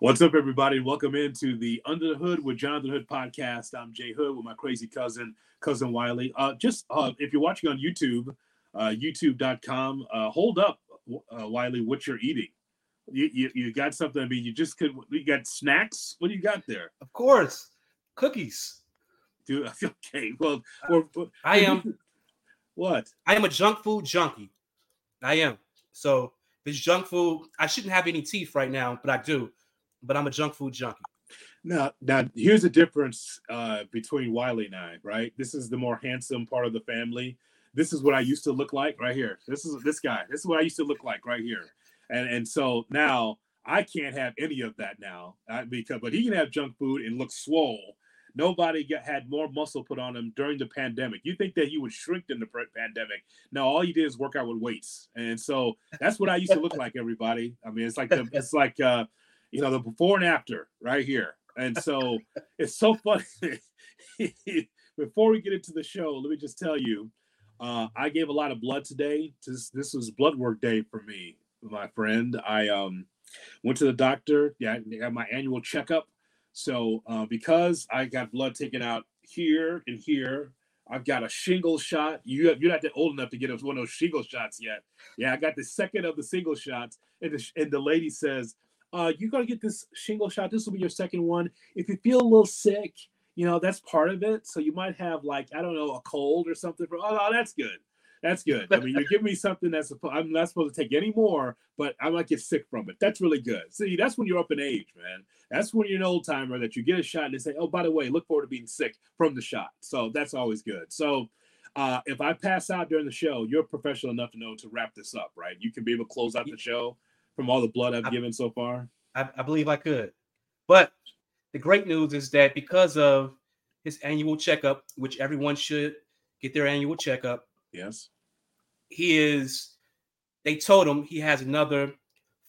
What's up, everybody? Welcome into the Under the Hood with Jonathan Hood podcast. I'm Jay Hood with my crazy cousin, cousin Wiley. Uh, just uh, if you're watching on YouTube, uh, YouTube.com, uh, hold up, uh, Wiley, what you're eating. You, you, you got something. I mean, you just could. You got snacks. What do you got there? Of course, cookies. Dude, I feel okay. Well, or, or, I am. What? I am a junk food junkie. I am. So this junk food, I shouldn't have any teeth right now, but I do. But I'm a junk food junkie. Now, now here's the difference uh, between Wiley and I, right? This is the more handsome part of the family. This is what I used to look like right here. This is this guy. This is what I used to look like right here. And and so now I can't have any of that now uh, because but he can have junk food and look swole Nobody get, had more muscle put on him during the pandemic. You think that he would shrink in the pandemic? No, all he did is work out with weights, and so that's what I used to look like. Everybody, I mean, it's like the, it's like uh, you know the before and after right here, and so it's so funny. Before we get into the show, let me just tell you, uh, I gave a lot of blood today. This this was blood work day for me, my friend. I um went to the doctor. Yeah, I had my annual checkup so uh, because I got blood taken out here and here, I've got a shingle shot. You have, you're not that old enough to get one of those shingle shots yet. Yeah, I got the second of the shingle shots, and the, and the lady says, uh, "You're gonna get this shingle shot. This will be your second one. If you feel a little sick, you know that's part of it. So you might have like I don't know a cold or something. For oh, that's good. That's good. I mean, you're giving me something that's I'm not supposed to take any more, but I might get sick from it. That's really good. See, that's when you're up in age, man. That's when you're an old timer that you get a shot and they say, oh, by the way, look forward to being sick from the shot. So that's always good. So uh, if I pass out during the show, you're professional enough to know to wrap this up, right? You can be able to close out the show from all the blood I've I, given so far. I, I believe I could. But the great news is that because of his annual checkup, which everyone should get their annual checkup. Yes he is they told him he has another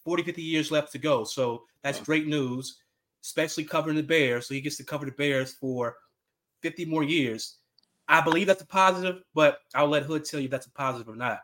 40 50 years left to go so that's great news especially covering the bears so he gets to cover the bears for 50 more years i believe that's a positive but i'll let hood tell you that's a positive or not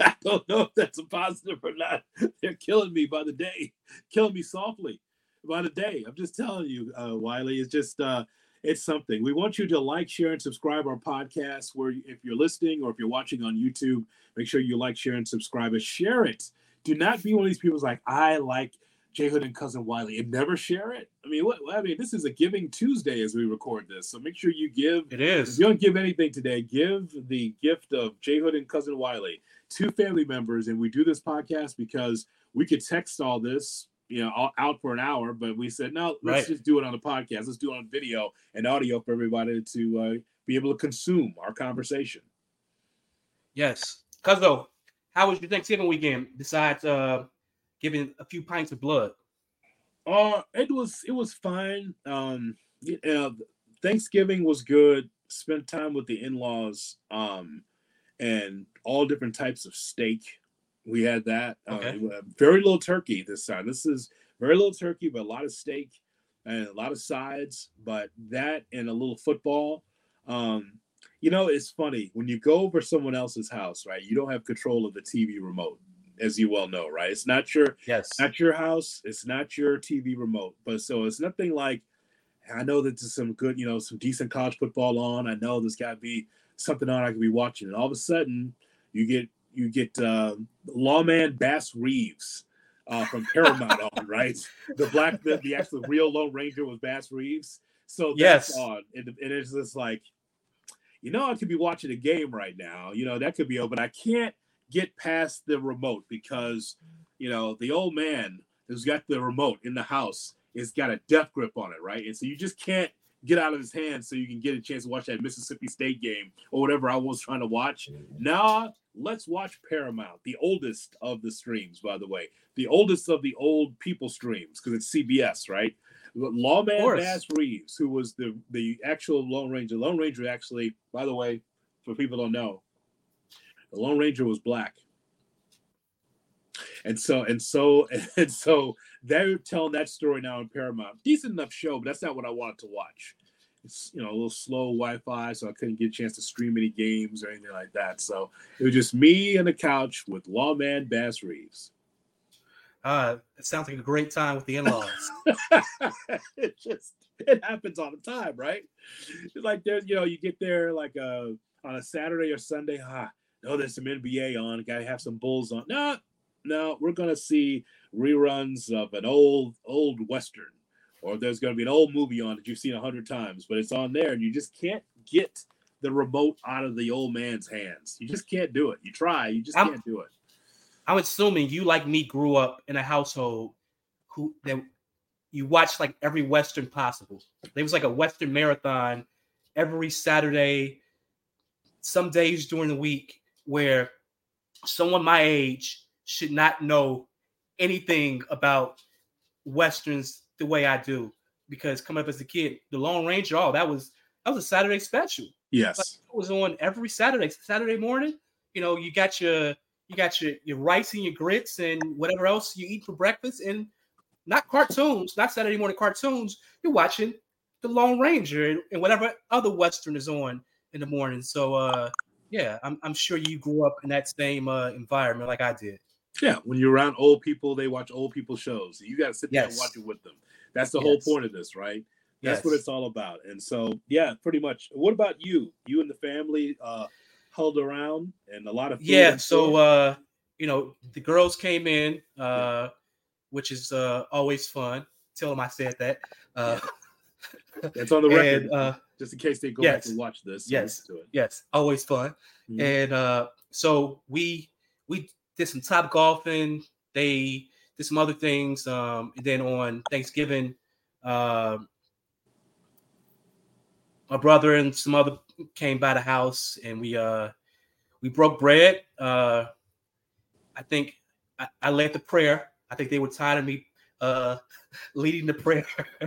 don't know if that's a positive or not they're killing me by the day killing me softly by the day i'm just telling you uh, wiley it's just uh it's something. We want you to like, share, and subscribe our podcast. Where if you're listening or if you're watching on YouTube, make sure you like, share, and subscribe and share it. Do not be one of these people like, I like J Hood and Cousin Wiley and never share it. I mean, what I mean, this is a Giving Tuesday as we record this, so make sure you give. It is. If you don't give anything today, give the gift of J Hood and Cousin Wiley, two family members, and we do this podcast because we could text all this you know, out for an hour, but we said, no, let's right. just do it on the podcast. Let's do it on video and audio for everybody to uh, be able to consume our conversation. Yes. Cuzzo, how was your Thanksgiving weekend besides uh, giving a few pints of blood? Uh, it was it was fine. Um, know, Thanksgiving was good. Spent time with the in-laws, um, and all different types of steak. We had that. Uh, okay. Uh, very little turkey this time. This is very little turkey, but a lot of steak and a lot of sides. But that and a little football. Um, you know, it's funny when you go over someone else's house, right? You don't have control of the TV remote, as you well know, right? It's not your yes, not your house. It's not your TV remote. But so it's nothing like. I know that there's some good, you know, some decent college football on. I know there's got to be something on I could be watching, and all of a sudden you get you get uh, lawman Bass Reeves uh, from Paramount on, right? The black, the, the actual real Lone Ranger was Bass Reeves. So that's yes. on, and, and it's just like, you know, I could be watching a game right now. You know, that could be open. I can't get past the remote because, you know, the old man who's got the remote in the house has got a death grip on it, right? And so you just can't get out of his hands so you can get a chance to watch that Mississippi State game or whatever I was trying to watch. Now let's watch Paramount, the oldest of the streams, by the way, the oldest of the old people streams because it's CBS, right? Lawman Bass Reeves, who was the the actual Lone Ranger. Lone Ranger actually, by the way, for people don't know, the Lone Ranger was black. And so and so and so they're telling that story now on Paramount. Decent enough show, but that's not what I wanted to watch it's you know a little slow Wi-Fi, so I couldn't get a chance to stream any games or anything like that. So it was just me on the couch with Lawman Bass Reeves. Uh, it sounds like a great time with the in-laws. it just it happens all the time, right? It's like there's you know you get there like uh on a Saturday or Sunday. Ah, no, there's some NBA on. Got to have some Bulls on. No, no, we're gonna see reruns of an old old western, or there's gonna be an old movie on that you've seen a hundred times, but it's on there, and you just can't get the remote out of the old man's hands. You just can't do it. You try, you just I'm- can't do it. I'm assuming you, like me, grew up in a household who that you watched like every Western possible. There was like a Western marathon every Saturday, some days during the week where someone my age should not know anything about Westerns the way I do. Because coming up as a kid, the Lone Ranger, oh, that was that was a Saturday special. Yes. It was on every Saturday, Saturday morning. You know, you got your you got your your rice and your grits and whatever else you eat for breakfast, and not cartoons, not Saturday morning cartoons. You're watching the Lone Ranger and, and whatever other Western is on in the morning. So, uh, yeah, I'm I'm sure you grew up in that same uh, environment like I did. Yeah, when you're around old people, they watch old people shows. You got to sit there and watch it with them. That's the whole point of this, right? That's what it's all about. And so, yeah, pretty much. What about you? You and the family uh held around and a lot of Yeah. So, uh, you know, the girls came in, uh, which is uh, always fun. Tell them I said that. Uh, it's on the record, and uh, just in case they go back yes. and watch this. Yes. listen to it. yes, always fun. Mhm. And uh, so we we did some Topgolfing. They did some other things. Um, and then on Thanksgiving, um, my brother and some other came by the house, and we uh we broke bread. Uh, I think I, I led the prayer. I think they were tired of me uh leading the prayer.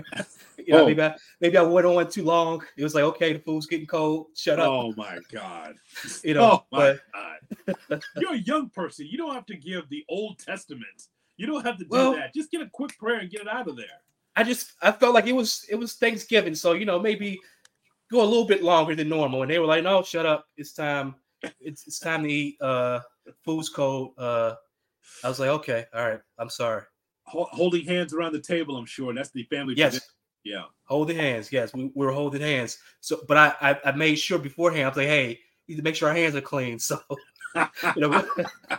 you know, Oh. maybe I maybe I went on too long. It was like, okay, the food's getting cold. Shut up. Oh my God. You know, oh my but God. You're a young person. You don't have to give the Old Testament. You don't have to do Well- that. Just get a quick prayer and get it out of there. I just I felt like it was it was Thanksgiving, so you know maybe go a little bit longer than normal. And they were like, "No, shut up! It's time. It's it's time to eat. Uh, food's cold." Uh, I was like, "Okay, all right. I'm sorry." Ho- holding hands around the table, I'm sure. That's the family Yes, tradition. Yeah. holding hands. Yes, we, we were holding hands. So, but I, I I made sure beforehand. I was like, "Hey, you need to make sure our hands are clean." So you know,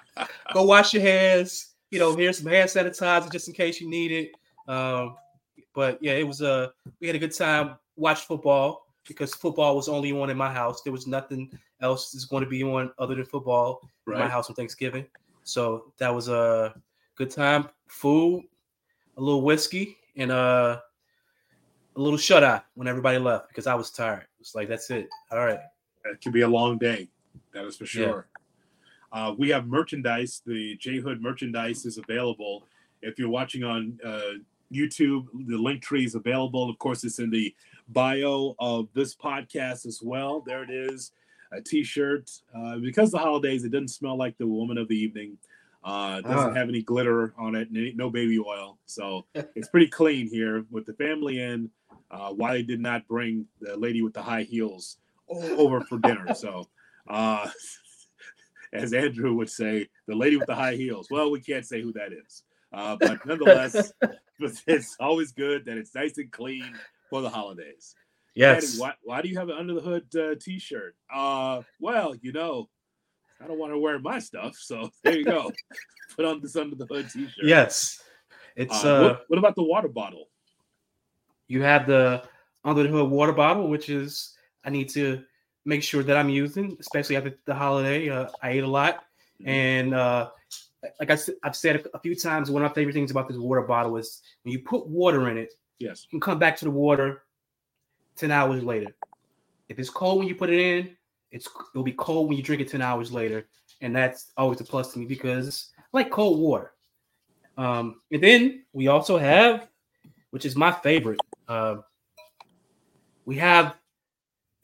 go wash your hands. You know, here's some hand sanitizer just in case you need it. Um, but yeah, it was uh we had a good time. Watched football because football was only on in my house. There was nothing else that's going to be on other than football in my right. house on Thanksgiving. So that was a good time. Food, a little whiskey, and uh a little shut eye when everybody left because I was tired. It's like that's it. All right. It could be a long day. That is for Yeah. sure. Uh, we have merchandise. The J Hood merchandise is available. If you're watching on uh, YouTube, the Linktree is available. Of course, it's in the bio of this podcast as well. There it is, a T-shirt. Uh, because the holidays, it doesn't smell like the woman of the evening. Uh, it doesn't Ah. have any glitter on it, no baby oil. So it's pretty clean here with the family in. Uh, Wiley did not bring the lady with the high heels over for dinner. So, uh, as Andrew would say, the lady with the high heels. Well, we can't say who that is, uh, but nonetheless, it's always good that it's nice and clean for the holidays. Yes. Daddy, why, why do you have an under the hood uh, T-shirt? Uh, well, you know, I don't want to wear my stuff, so there you go. Put on this under the hood T-shirt. Yes. It's Uh, uh, what, what about the water bottle? you have the under the hood water bottle, which is I need to make sure that I'm using, especially after the holiday. Uh, I ate a lot, Mhm. and uh, like I said, I've said a, a few times, one of my favorite things about this water bottle is when you put water in it, Yes. you can come back to the water ten hours later. If it's cold when you put it in, it's it'll be cold when you drink it ten hours later, and that's always a plus to me because I like cold water. Um, and then we also have, which is my favorite, uh, we have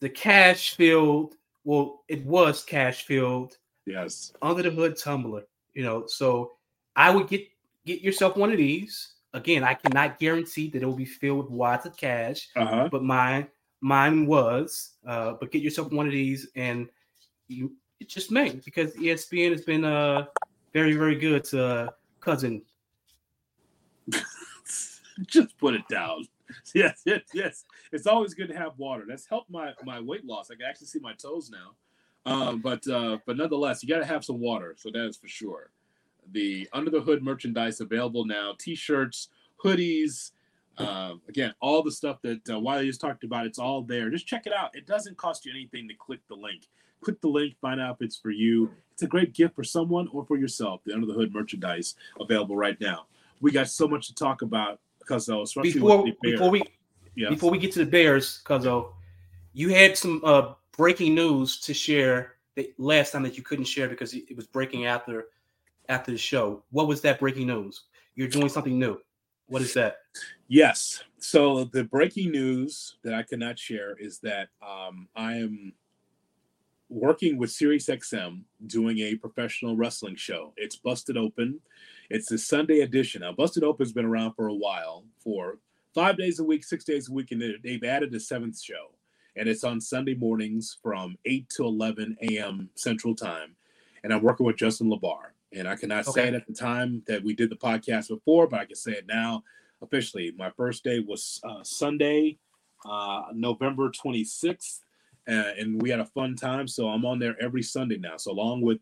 the cash filled. Well, it was cash filled Yes. under the hood tumbler. You know, so I would get get yourself one of these. Again, I cannot guarantee that it will be filled with wads of cash, Uh huh. but mine mine was. Uh, but get yourself one of these, and you it just may because ESPN has been uh very very good to uh, cousin Just put it down. Yes, yes, yes. It's always good to have water. That's helped my my weight loss. I can actually see my toes now. Um, but uh, but nonetheless, you got to have some water. So that is for sure. The under the hood merchandise available now: t-shirts, hoodies. Uh, again, all the stuff that uh, Wiley just talked about. It's all there. Just check it out. It doesn't cost you anything to click the link. Click the link, find out if it's for you. It's a great gift for someone or for yourself. The under the hood merchandise available right now. We got so much to talk about because before before we yes. before we get to the Bears, Cuzzo, you had some uh, breaking news to share the last time that you couldn't share because it was breaking after after the show. What was that breaking news? You're doing something new. What is that? Yes. So the breaking news that I cannot share is that um, I am working with SiriusXM doing a professional wrestling show. It's Busted Open. It's the Sunday edition. Now, Busted Open's been around for a while, for five days a week, six days a week, and they've added a seventh show. And it's on Sunday mornings from 8 to 11 a.m. Central Time. And I'm working with Justin LaBar. And I cannot okay. say it at the time that we did the podcast before, but I can say it now officially. My first day was uh, Sunday, uh, November 26th uh, and we had a fun time. So I'm on there every Sunday now. So along with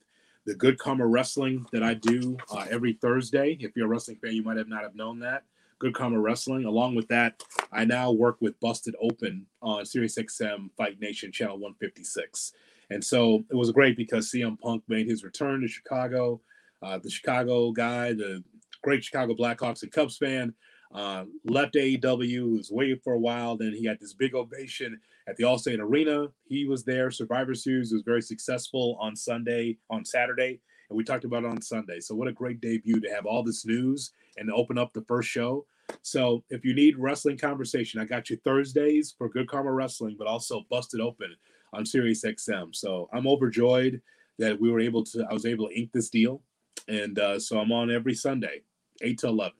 the Good Karma Wrestling that I do uh, every Thursday. If you're a wrestling fan, you might have not have known that. Good Karma Wrestling. Along with that, I now work with Busted Open on SiriusXM Fight Nation Channel 156. And so it was great because CM Punk made his return to Chicago. Uh, the Chicago guy, the great Chicago Blackhawks and Cubs fan, uh, left AEW, was waiting for a while. Then he had this big ovation at the Allstate Arena. He was there. Survivor Series was very successful on Sunday, on Saturday, and we talked about it on Sunday. So what a great debut to have all this news and to open up the first show. So if you need wrestling conversation, I got you Thursdays for Good Karma Wrestling, but also Busted Open on Sirius XM. So I'm overjoyed that we were able to. I was able to ink this deal, and uh, so I'm on every Sunday, eight to eleven.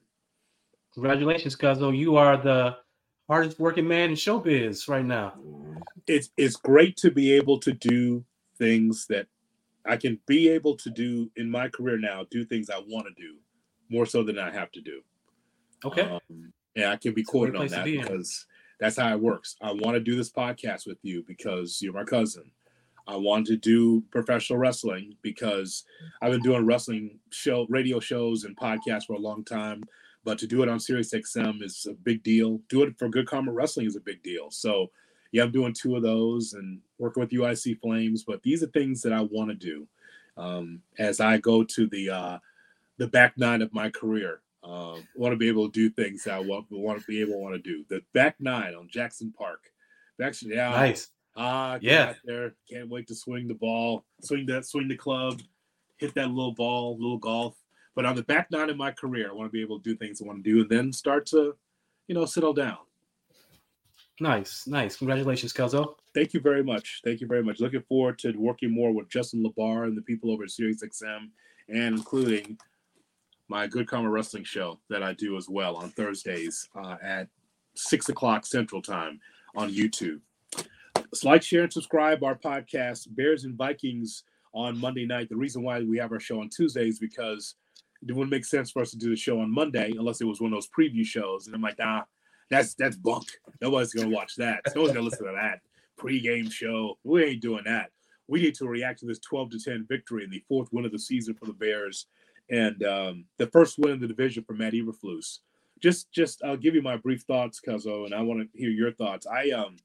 Congratulations, Cuzzo. You are the hardest working man in showbiz right now. It's it's great to be able to do things that I can be able to do in my career now, do things I want to do more so than I have to do. Okay. Um, and I can be quoted on that be because that's how it works. I want to do this podcast with you because you're my cousin. I want to do professional wrestling because I've been doing wrestling show radio shows and podcasts for a long time. But to do it on Sirius XM is a big deal. Do it for Good Karma Wrestling is a big deal. So yeah, I'm doing two of those and working with UIC Flames. But these are things that I want to do um, as I go to the uh, the back nine of my career. Uh, um, want to be able to do things that I want, want to be able to want to do. The back nine on Jackson Park. Actually, yeah, nice. Ah, uh, yeah. There, can't wait to swing the ball, swing that, swing the club, hit that little ball, little golf. But on the back nine of my career, I want to be able to do things I want to do and then start to, you know, settle down. Nice, nice. Congratulations, Kelzo. Thank you very much. Thank you very much. Looking forward to working more with Justin LaBar and the people over at SiriusXM, and including my Good Karma Wrestling show that I do as well on Thursdays uh, at six o'clock Central Time on YouTube. Let's like, share, and subscribe our podcast, Bears and Vikings, on Monday night. The reason why we have our show on Tuesdays because it wouldn't make sense for us to do the show on Monday unless it was one of those preview shows. And I'm like, ah, that's that's bunk. Nobody's gonna watch that. Nobody's gonna listen to that pre-game show. We ain't doing that. We need to react to this 12 to 10 victory and the fourth win of the season for the Bears and um, the first win in the division for Matt Eberflus. Just, just I'll give you my brief thoughts, Cuzzo, and I want to hear your thoughts. I um,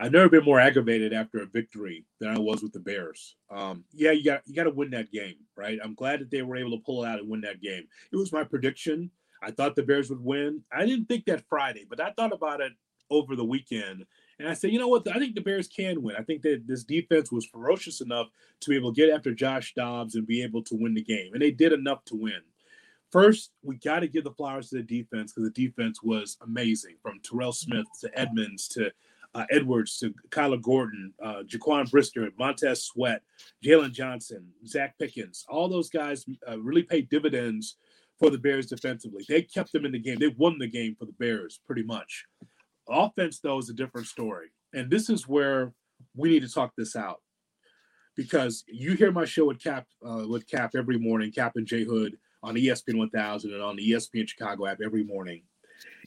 I've never been more aggravated after a victory than I was with the Bears. Um, yeah, you got you got to win that game, right? I'm glad that they were able to pull out and win that game. It was my prediction. I thought the Bears would win. I didn't think that Friday, but I thought about it over the weekend, and I said, you know what? I think the Bears can win. I think that this defense was ferocious enough to be able to get after Josh Dobbs and be able to win the game, and they did enough to win. First, we got to give the flowers to the defense because the defense was amazing, from Terrell Smith to Edmunds to uh, Edwards to Kyler Gordon, uh, Jaquan Brisker, Montez Sweat, Jaylon Johnson, Zacch Pickens, all those guys uh, really paid dividends for the Bears defensively. They kept them in the game. They won the game for the Bears pretty much. Offense, though, is a different story. And this is where we need to talk this out because you hear my show with Cap uh, with Cap every morning, Cap and Jay Hood on ESPN 1000 and on the ESPN Chicago app every morning.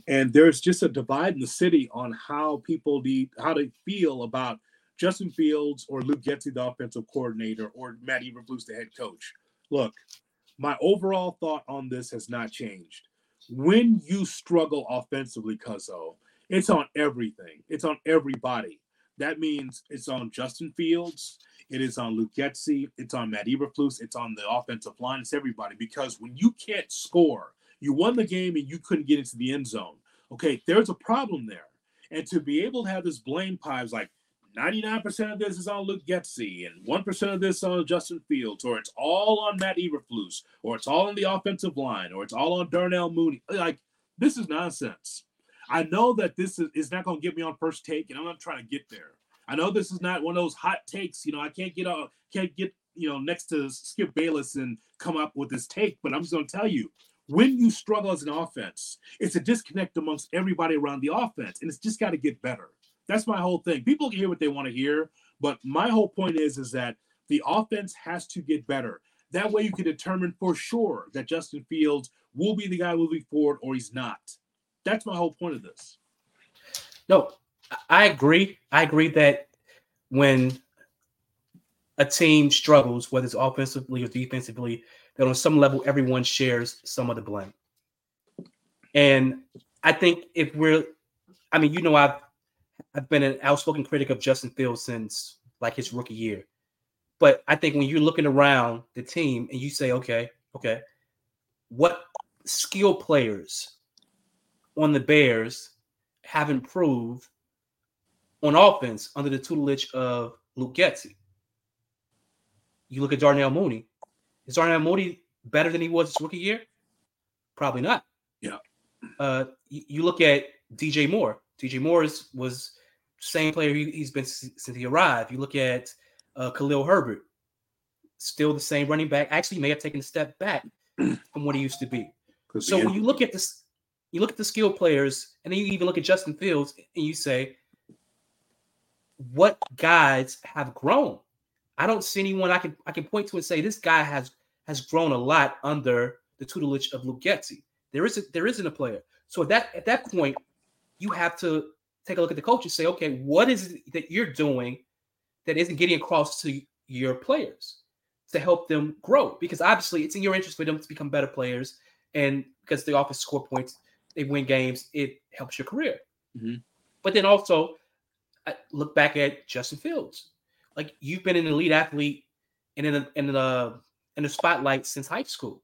And there's just a divide in the city on how people need, how they feel about Justin Fields or Luke Getsy, the offensive coordinator, or Matt Eberflus, the head coach. Look, my overall thought on this has not changed. When you struggle offensively, Cuzzo, it's on everything. It's on everybody. That means it's on Justin Fields. It is on Luke Getsy. It's on Matt Eberflus. It's on the offensive line. It's everybody. Because when you can't score, you won the game and you couldn't get into the end zone. Okay, there's a problem there. And to be able to have this blame pies like 99% of this is on Luke Getsy and 1% of this on Justin Fields, or it's all on Matt Eberflus, or it's all on the offensive line, or it's all on Darnell Mooney. Like, this is nonsense. I know that this is, is not going to get me on first take, and I'm not trying to get there. I know this is not one of those hot takes. You know, I can't get on, can't get you know next to Skip Bayless and come up with this take, but I'm just going to tell you, when you struggle as an offense, it's a disconnect amongst everybody around the offense, and it's just got to get better. That's my whole thing. People can hear what they want to hear, but my whole point is is that the offense has to get better. That way, you can determine for sure that Justin Fields will be the guy moving forward, or he's not. That's my whole point of this. No, I agree. I agree that when a team struggles, whether it's offensively or defensively, that on some level everyone shares some of the blame. And I think if we're, I mean, you know, I've I've been an outspoken critic of Justin Fields since like his rookie year. But I think when you're looking around the team and you say, okay, okay, what skill players on the Bears have improved on offense under the tutelage of Luke Getsy? You look at Darnell Mooney. Is Darnell Mooney better than he was his rookie year? Probably not. Yeah. Uh, you, you look at DJ Moore. DJ Moore is, was same player he, has been since he arrived. You look at uh, Khalil Herbert, still the same running back. Actually, may have taken a step back from what he used to be. So when you look at this, you look at the skill players, and then you even look at Justin Fields, and you say, what guys have grown? I don't see anyone I can I can point to and say this guy has has grown a lot under the tutelage of Luke Getsy. There isn't there isn't a player. So at that at that point, you have to take a look at the coach and say, okay, what is it that you're doing that isn't getting across to your players to help them grow? Because obviously it's in your interest for them to become better players. And because they often score points, they win games, it helps your career. Mm-hmm. But then also, I look back at Justin Fields. Like you've been an elite athlete and in a, in the in the spotlight since high school.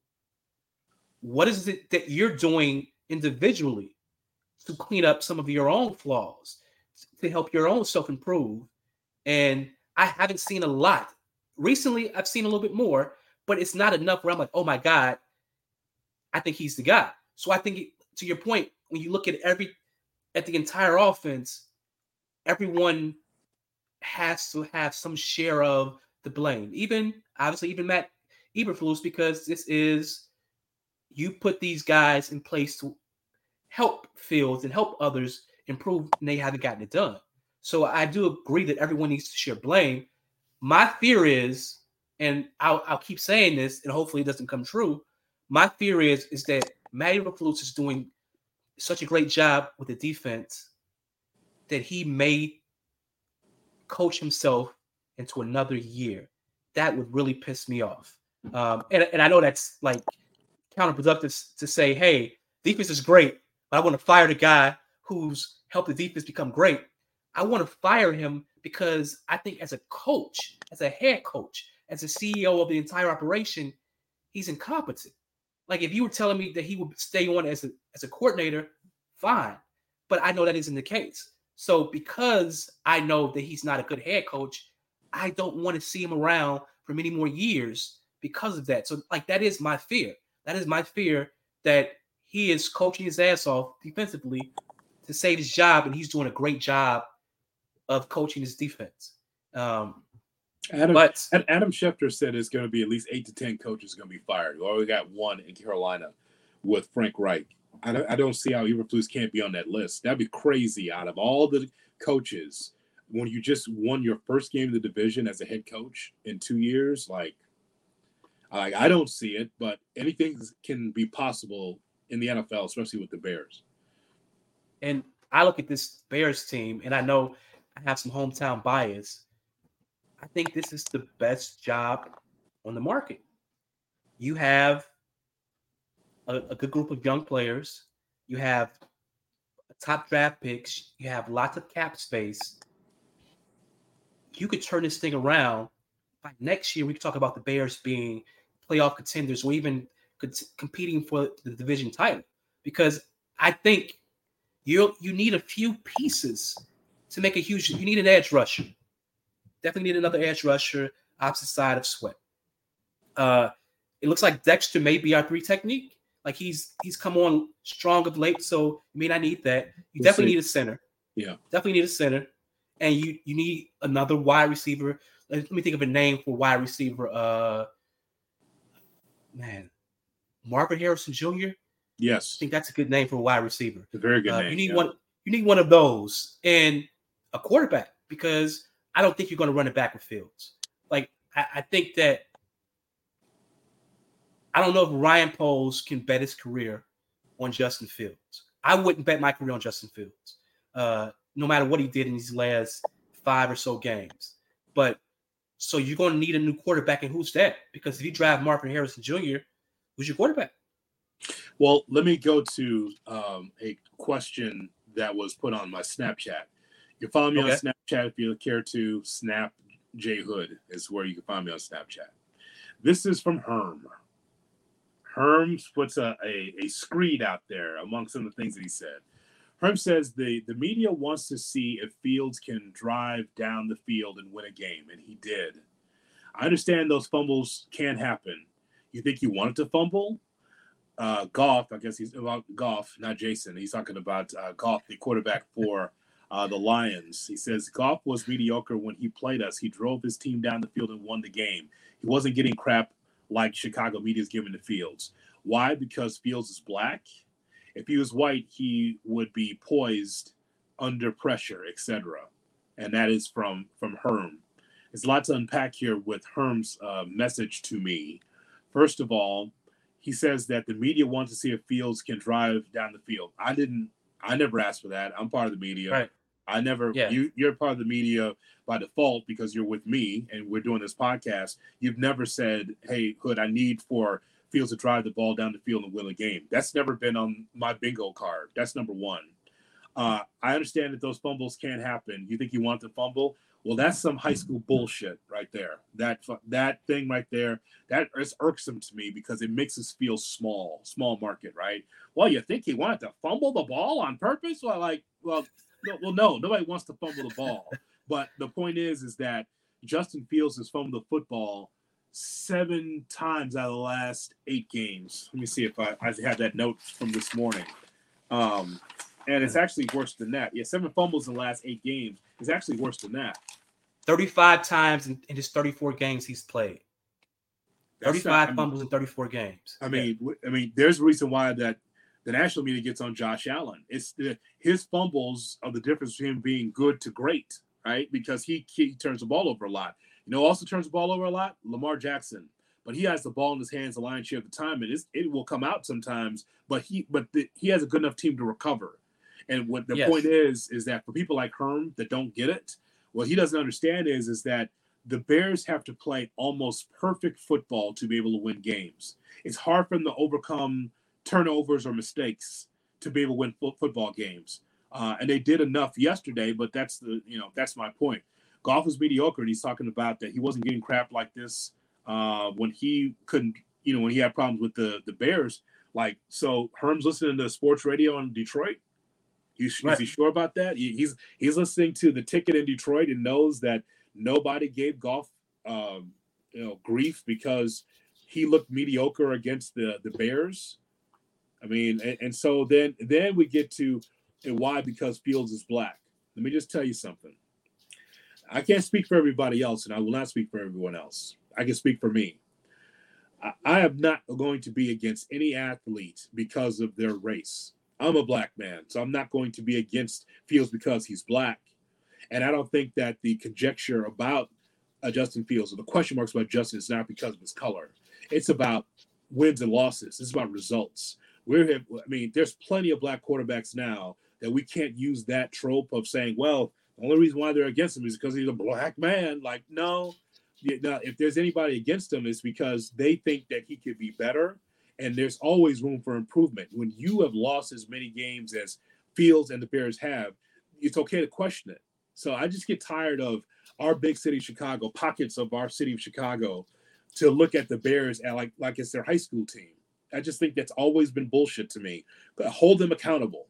What is it that you're doing individually to clean up some of your own flaws, to help your own self improve. And I haven't seen a lot. Recently, I've seen a little bit more, but it's not enough where I'm like, oh my God, I think he's the guy. So I think to your point, when you look at every at the entire offense, everyone has to have some share of the blame. Even obviously, even Matt Eberflus, because this is you put these guys in place to help Fields and help others improve, and they haven't gotten it done. So I do agree that everyone needs to share blame. My fear is, and I'll, I'll keep saying this, and hopefully it doesn't come true. My fear is is that Matty Eberflus is doing such a great job with the defense that he may coach himself into another year. That would really piss me off. Um, and, and I know that's like counterproductive to say, hey, defense is great, but I want to fire the guy who's helped the defense become great. I want to fire him because I think as a coach, as a head coach, as a CEO of the entire operation, he's incompetent. Like if you were telling me that he would stay on as a as a coordinator, fine. But I know that isn't the case. So because I know that he's not a good head coach, I don't want to see him around for many more years because of that. So like that is my fear. That is my fear that he is coaching his ass off defensively to save his job, and he's doing a great job of coaching his defense. Um, Adam, but Adam Schefter said it's going to be at least eight to ten coaches going to be fired. We already got one in Carolina with Frank Reich. I don't, I don't see how Eberflus can't be on that list. That'd be crazy. Out of all the coaches, when you just won your first game of the division as a head coach in two years, like Like I don't see it, but anything can be possible in the NFL, especially with the Bears. And I look at this Bears team, and I know I have some hometown bias. I think this is the best job on the market. You have a, a good group of young players. You have top draft picks. You have lots of cap space. You could turn this thing around. By next year, we could talk about the Bears being playoff contenders or even competing for the division title. Because I think you you need a few pieces to make a huge. You need an edge rusher. Definitely need another edge rusher opposite side of Sweat. Uh, it looks like Dexter may be our three technique. Like he's he's come on strong of late, so you may not need that. You we'll definitely see. need a center. Yeah, definitely need a center, and you you need another wide receiver. Let me think of a name for wide receiver. Uh, man, Marvin Harrison Jr. Yes, I think that's a good name for a wide receiver. A very good uh, name. You need yeah. one. You need one of those and a quarterback because I don't think you're going to run it back with Fields. Like I, I think that I don't know if Ryan Poles can bet his career on Justin Fields. I wouldn't bet my career on Justin Fields, uh, no matter what he did in these last five or so games. But so you're going to need a new quarterback, and who's that? Because if you draft Marvin Harrison Jr., who's your quarterback? Well, let me go to um, a question that was put on my Snapchat. You can follow me okay. on Snapchat if you care to. Snap J Hood is where you can find me on Snapchat. This is from Herm. Herms puts a, a, a screed out there among some of the things that he said. Herm says the, the media wants to see if Fields can drive down the field and win a game, and he did. I understand those fumbles can happen. You think you wanted to fumble? Uh, Goff, I guess he's about Goff, not Jason. He's talking about uh, Goff, the quarterback for uh, the Lions. He says Goff was mediocre when he played us. He drove his team down the field and won the game. He wasn't getting crap like Chicago media is giving to Fields. Why? Because Fields is black. If he was white, he would be poised under pressure, etc. And that is from from Herm. There's a lot to unpack here with Herm's uh, message to me. First of all, he says that the media wants to see if Fields can drive down the field. I didn't. I never asked for that. I'm part of the media. Right. I never. Yeah. You, you're part of the media by default because you're with me and we're doing this podcast. You've never said, "Hey, Hood, I need for Fields to drive the ball down the field and win a game." That's never been on my bingo card. That's number one. Uh, I understand that those fumbles can't happen. You think you want to fumble? Well, that's some high school bullshit right there. That that thing right there, that is irksome to me because it makes us feel small, small market, right? Well, you think he wanted to fumble the ball on purpose? Well, like, well, no, well, no, nobody wants to fumble the ball. But the point is, is that Justin Fields has fumbled the football seven times out of the last eight games. Let me see if I, I have that note from this morning. Um, and it's actually worse than that. Yeah, seven fumbles in the last eight games is actually worse than that. 35 times in, in his 34 games he's played. 35 not, I mean, fumbles in 34 games. I mean, yeah. I mean, there's a reason why that the national media gets on Josh Allen. It's the, his fumbles are the difference between him being good to great, right? Because he, he turns the ball over a lot. You know, also turns the ball over a lot, Lamar Jackson. But he has the ball in his hands a lion's share of the time, and it will come out sometimes. But he, but the, he has a good enough team to recover. And what the yes. point is, is that for people like Herm that don't get it, what he doesn't understand is, is that the Bears have to play almost perfect football to be able to win games. It's hard for them to overcome turnovers or mistakes to be able to win fo- football games. Uh, and they did enough yesterday, but that's the you know that's my point. Goff was mediocre, and he's talking about that he wasn't getting crap like this uh, when he couldn't, you know, when he had problems with the the Bears. Like so, Herm's listening to sports radio in Detroit. He's, right. Is he sure about that? He, he's he's listening to the ticket in Detroit and knows that nobody gave Goff, um, you know, grief because he looked mediocre against the the Bears. I mean, and, and so then then we get to and why because Fields is black. Let me just tell you something. I can't speak for everybody else, and I will not speak for everyone else. I can speak for me. I, I am not going to be against any athlete because of their race. I'm a black man, so I'm not going to be against Fields because he's black. And I don't think that the conjecture about uh, Justin Fields or the question marks about Justin is not because of his color. It's about wins and losses. It's about results. We're, I mean, there's plenty of black quarterbacks now that we can't use that trope of saying, well, the only reason why they're against him is because he's a black man. Like, no, now, if there's anybody against him, it's because they think that he could be better. And there's always room for improvement. When you have lost as many games as Fields and the Bears have, it's okay to question it. So I just get tired of our big city, Chicago, pockets of our city of Chicago, to look at the Bears at like like it's their high school team. I just think that's always been bullshit to me. But hold them accountable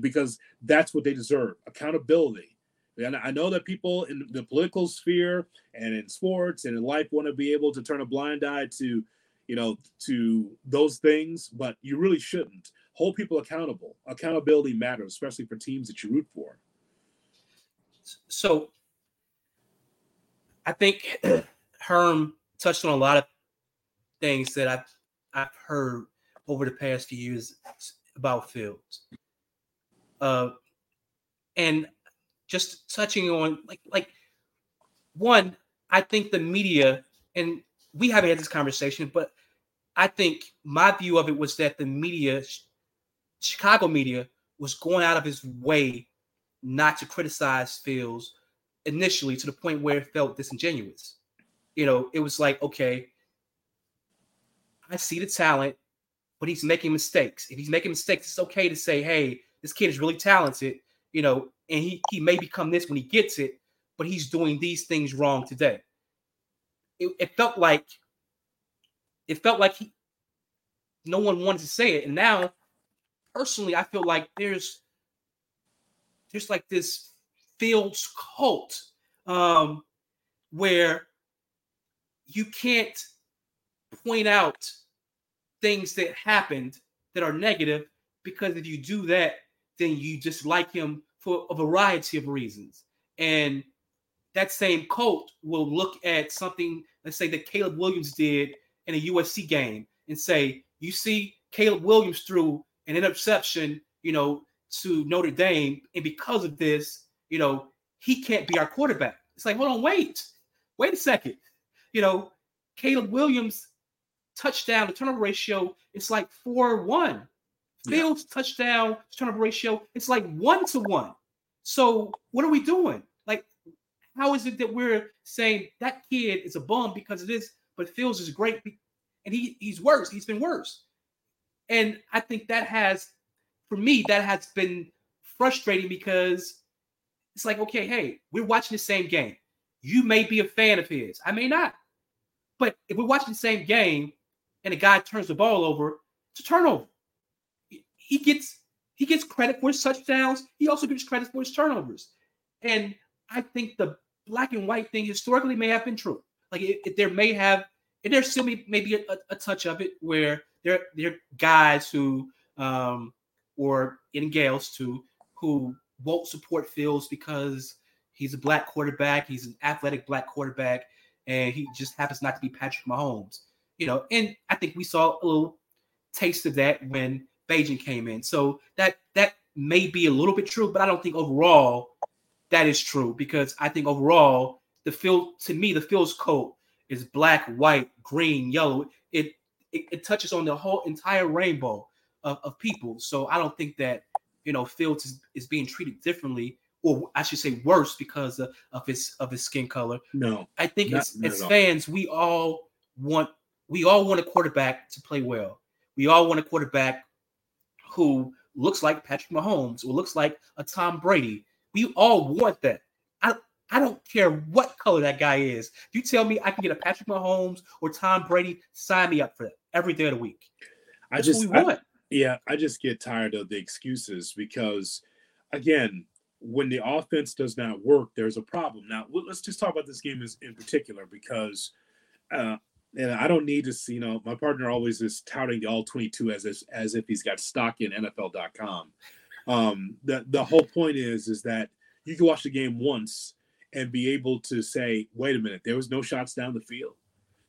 because that's what they deserve accountability. And I know that people in the political sphere and in sports and in life want to be able to turn a blind eye to, you know, to those things, but you really shouldn't. Hold people accountable. Accountability matters, especially for teams that you root for. So I think Herm touched on a lot of things that I've I've heard over the past few years about Fields. Uh, and just touching on like like one, I think the media and we haven't had this conversation, but I think my view of it was that the media, Chicago media, was going out of his way not to criticize Fields initially to the point where it felt disingenuous. You know, it was like, okay, I see the talent, but he's making mistakes. If he's making mistakes, it's okay to say, hey, this kid is really talented, you know, and he, he may become this when he gets it, but he's doing these things wrong today. It, it felt like it felt like he no one wanted to say it. And now, personally, I feel like there's there's like this Fields cult um, where you can't point out things that happened that are negative because if you do that, then you just like him for a variety of reasons. And that same cult will look at something, let's say that Caleb Williams did in a USC game and say, you see, Caleb Williams threw an interception, you know, to Notre Dame, and because of this, you know, he can't be our quarterback. It's like, hold on, wait, wait a second. You know, Caleb Williams touchdown to turnover ratio, it's like four one. Fields yeah. touchdown turnover ratio, it's like one to one. So what are we doing? Like, how is it that we're saying that kid is a bum because of this, but Fields is great and he he's worse. He's been worse. And I think that has, for me, that has been frustrating because it's like, okay, hey, we're watching the same game. You may be a fan of his. I may not. But if we're watching the same game and a guy turns the ball over, it's a turnover. He gets he gets credit for his touchdowns. He also gets credit for his turnovers. And I think the black and white thing historically may have been true. Like it, it, there may have, and there still may maybe a, a, touch of it where there there are guys who um or in Gales too who won't support Fields because he's a black quarterback. He's an athletic black quarterback, and he just happens not to be Patrick Mahomes. You know, and I think we saw a little taste of that when Bagent came in. So that that may be a little bit true, but I don't think overall that is true because I think overall the field to me the Fields coat is black, white, green, yellow. It it, it touches on the whole entire rainbow of, of people. So I don't think that you know, Fields is, is being treated differently, or I should say worse because of, of his of his skin color. No, I think not, as, as fans, we all want we all want a quarterback to play well. We all want a quarterback who looks like Patrick Mahomes or looks like a Tom Brady. We all want that. I I don't care what color that guy is. If you tell me I can get a Patrick Mahomes or Tom Brady, sign me up for that every day of the week. That's I just what we want. Yeah, I just get tired of the excuses because, again, when the offense does not work, there's a problem. Now, let's just talk about this game in particular because, uh, and I don't need to see, you know, my partner always is touting the all 22 as if, as if he's got stock in NFL.com. Um, the the whole point is is that you can watch the game once and be able to say, wait a minute, there was no shots down the field.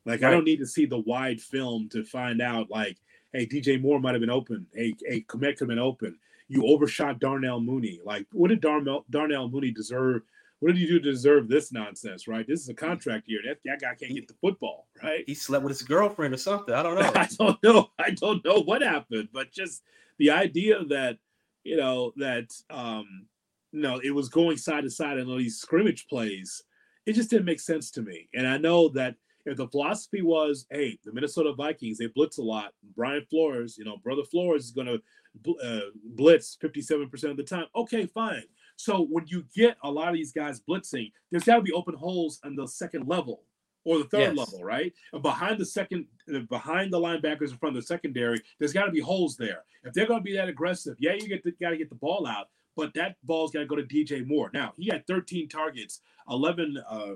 Like right. I don't need to see the wide film to find out like hey, DJ Moore might have been open. Hey, hey, Kmet could have been open. You overshot Darnell Mooney. Like, what did Darnell, Darnell Mooney deserve what did you do to deserve this nonsense, right? This is a contract year. That, that guy can't get the football, right? He slept with his girlfriend or something. I don't know. I don't know. I don't know what happened, but just the idea that you know that um you know it was going side to side in all these scrimmage plays, it just didn't make sense to me. And I know that if the philosophy was, hey, the Minnesota Vikings they blitz a lot, Brian Flores, you know, brother Flores is going to uh, blitz 57% of the time. Okay, fine. So when you get a lot of these guys blitzing, there's got to be open holes on the second level or the third yes. level, right? And behind the second, uh, behind the linebackers in front of the secondary, there's got to be holes there. If they're going to be that aggressive, yeah, you get got to get the ball out, but that ball's got to go to DJ Moore. Now he had 13 targets, 11 uh,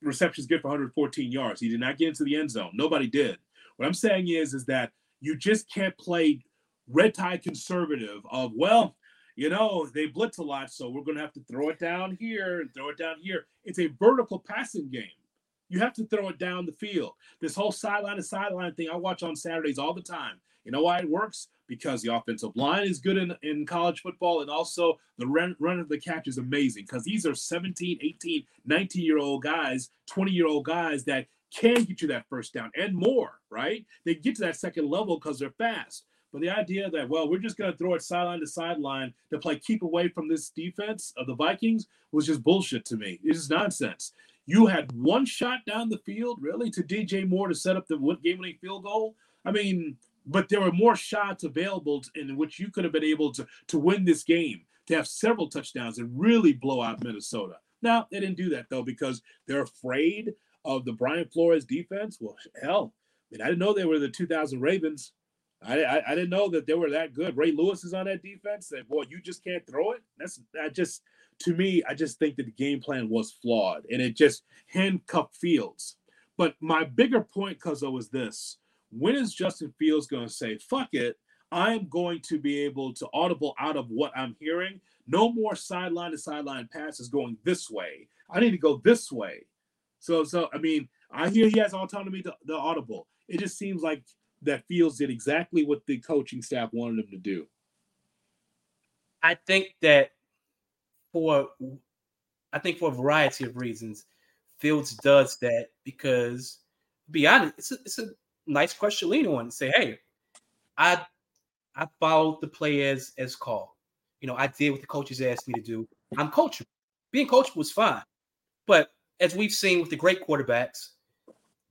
receptions, good for 114 yards. He did not get into the end zone. Nobody did. What I'm saying is, is that you just can't play red tie conservative of well, you know, they blitz a lot, so we're going to have to throw it down here and throw it down here. It's a vertical passing game. You have to throw it down the field. This whole sideline to sideline thing I watch on Saturdays all the time. You know why it works? Because the offensive line is good in, in college football, and also the run, run of the catch is amazing because these are 17, 18, 19 year old guys, 20 year old guys that can get you that first down and more, right? They get to that second level because they're fast. But the idea that, well, we're just going to throw it sideline to sideline to play keep away from this defense of the Vikings was just bullshit to me. It is just nonsense. You had one shot down the field, really, to DJ Moore to set up the game winning field goal. I mean, but there were more shots available in which you could have been able to, to win this game, to have several touchdowns and really blow out Minnesota. Now, they didn't do that, though, because they're afraid of the Brian Flores defense. Well, hell, I, mean, I didn't know they were the 2000 Ravens. I, I, I didn't know that they were that good. Ray Lewis is on that defense. That boy, you just can't throw it. That's I just to me, I just think that the game plan was flawed and it just handcuffed Fields. But my bigger point, Cuzzo, was this. When is Justin Fields going to say, fuck it, I'm going to be able to audible out of what I'm hearing? No more sideline to sideline passes going this way. I need to go this way. So, so I mean, I hear he has autonomy to the audible. It just seems like that Fields did exactly what the coaching staff wanted him to do. I think that for I think for a variety of reasons, Fields does that because, be honest, it's a, it's a nice question to lean on and say, hey, I I followed the play as as called. You know, I did what the coaches asked me to do. I'm coachable. Being coachable was fine, but as we've seen with the great quarterbacks,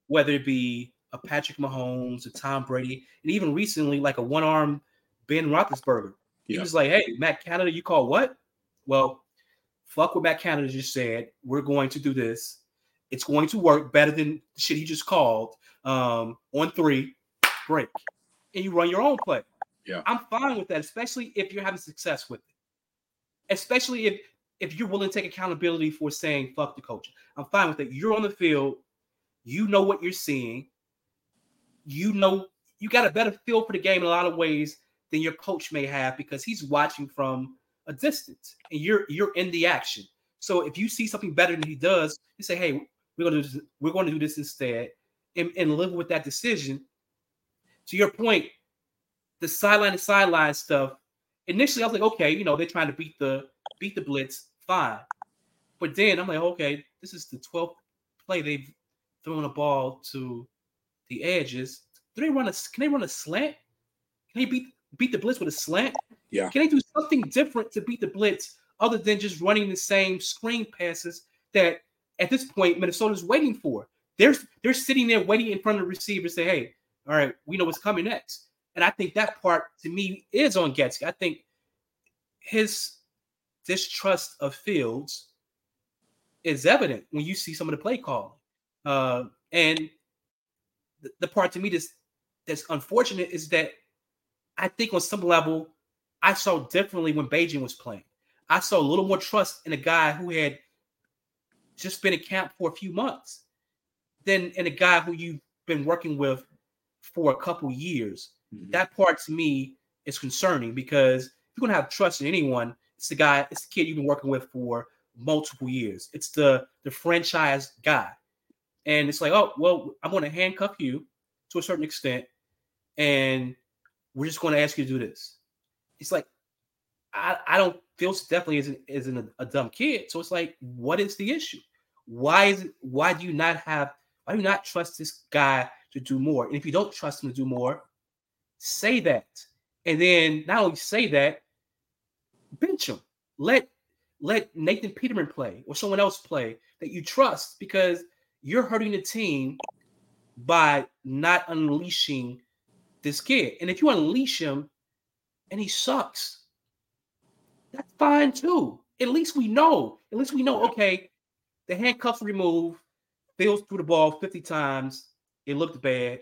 whether it be a Patrick Mahomes, a Tom Brady, and even recently like a one arm Ben Roethlisberger, yeah. he was like, "Hey, Matt Canada, you call what? Well, fuck what Matt Canada just said. We're going to do this. It's going to work better than the shit he just called. Um, on three, break, and you run your own play. Yeah, I'm fine with that, especially if you're having success with it. Especially if if you're willing to take accountability for saying fuck the coach. I'm fine with it. You're on the field. You know what you're seeing. You know you got a better feel for the game in a lot of ways than your coach may have because he's watching from a distance and you're you're in the action. So if you see something better than he does, you say, "Hey, we're going to we're going to do this instead," and, and live with that decision. To your point, the sideline to sideline stuff. Initially, I was like, "Okay, you know, they're trying to beat the beat the blitz, fine." But then I'm like, "Okay, this is the 12th play they've thrown a ball to the edges. Do they run a? Can they run a slant? Can they beat beat the blitz with a slant? Yeah. Can they do something different to beat the blitz other than just running the same screen passes that at this point Minnesota's waiting for? They're they're sitting there waiting in front of the receiver, say, "Hey, all right, we know what's coming next." And I think that part to me is on Getsy. I think his distrust of Fields is evident when you see some of the play calling. Uh, and the, the part to me that's that's unfortunate is that I think on some level, I saw differently when Bagent was playing. I saw a little more trust in a guy who had just been in camp for a few months than in a guy who you've been working with for a couple years. Mm-hmm. That part to me is concerning because if you're gonna have trust in anyone, it's the guy, it's the kid you've been working with for multiple years. It's the the franchise guy. And it's like, oh, well, I'm gonna handcuff you to a certain extent, and we're just going to ask you to do this. It's like I, I don't feel definitely isn't isn't a, a, dumb kid. So it's like, what is the issue? Why is it? Why do you not have? Why do you not trust this guy to do more? And if you don't trust him to do more, say that. And then not only say that, bench him. Let let Nathan Peterman play or someone else play that you trust because you're hurting the team by not unleashing this kid. And if you unleash him and he sucks, that's fine too. At least we know. At least we know, okay, the handcuffs removed, Fields threw the ball 50 times. It looked bad.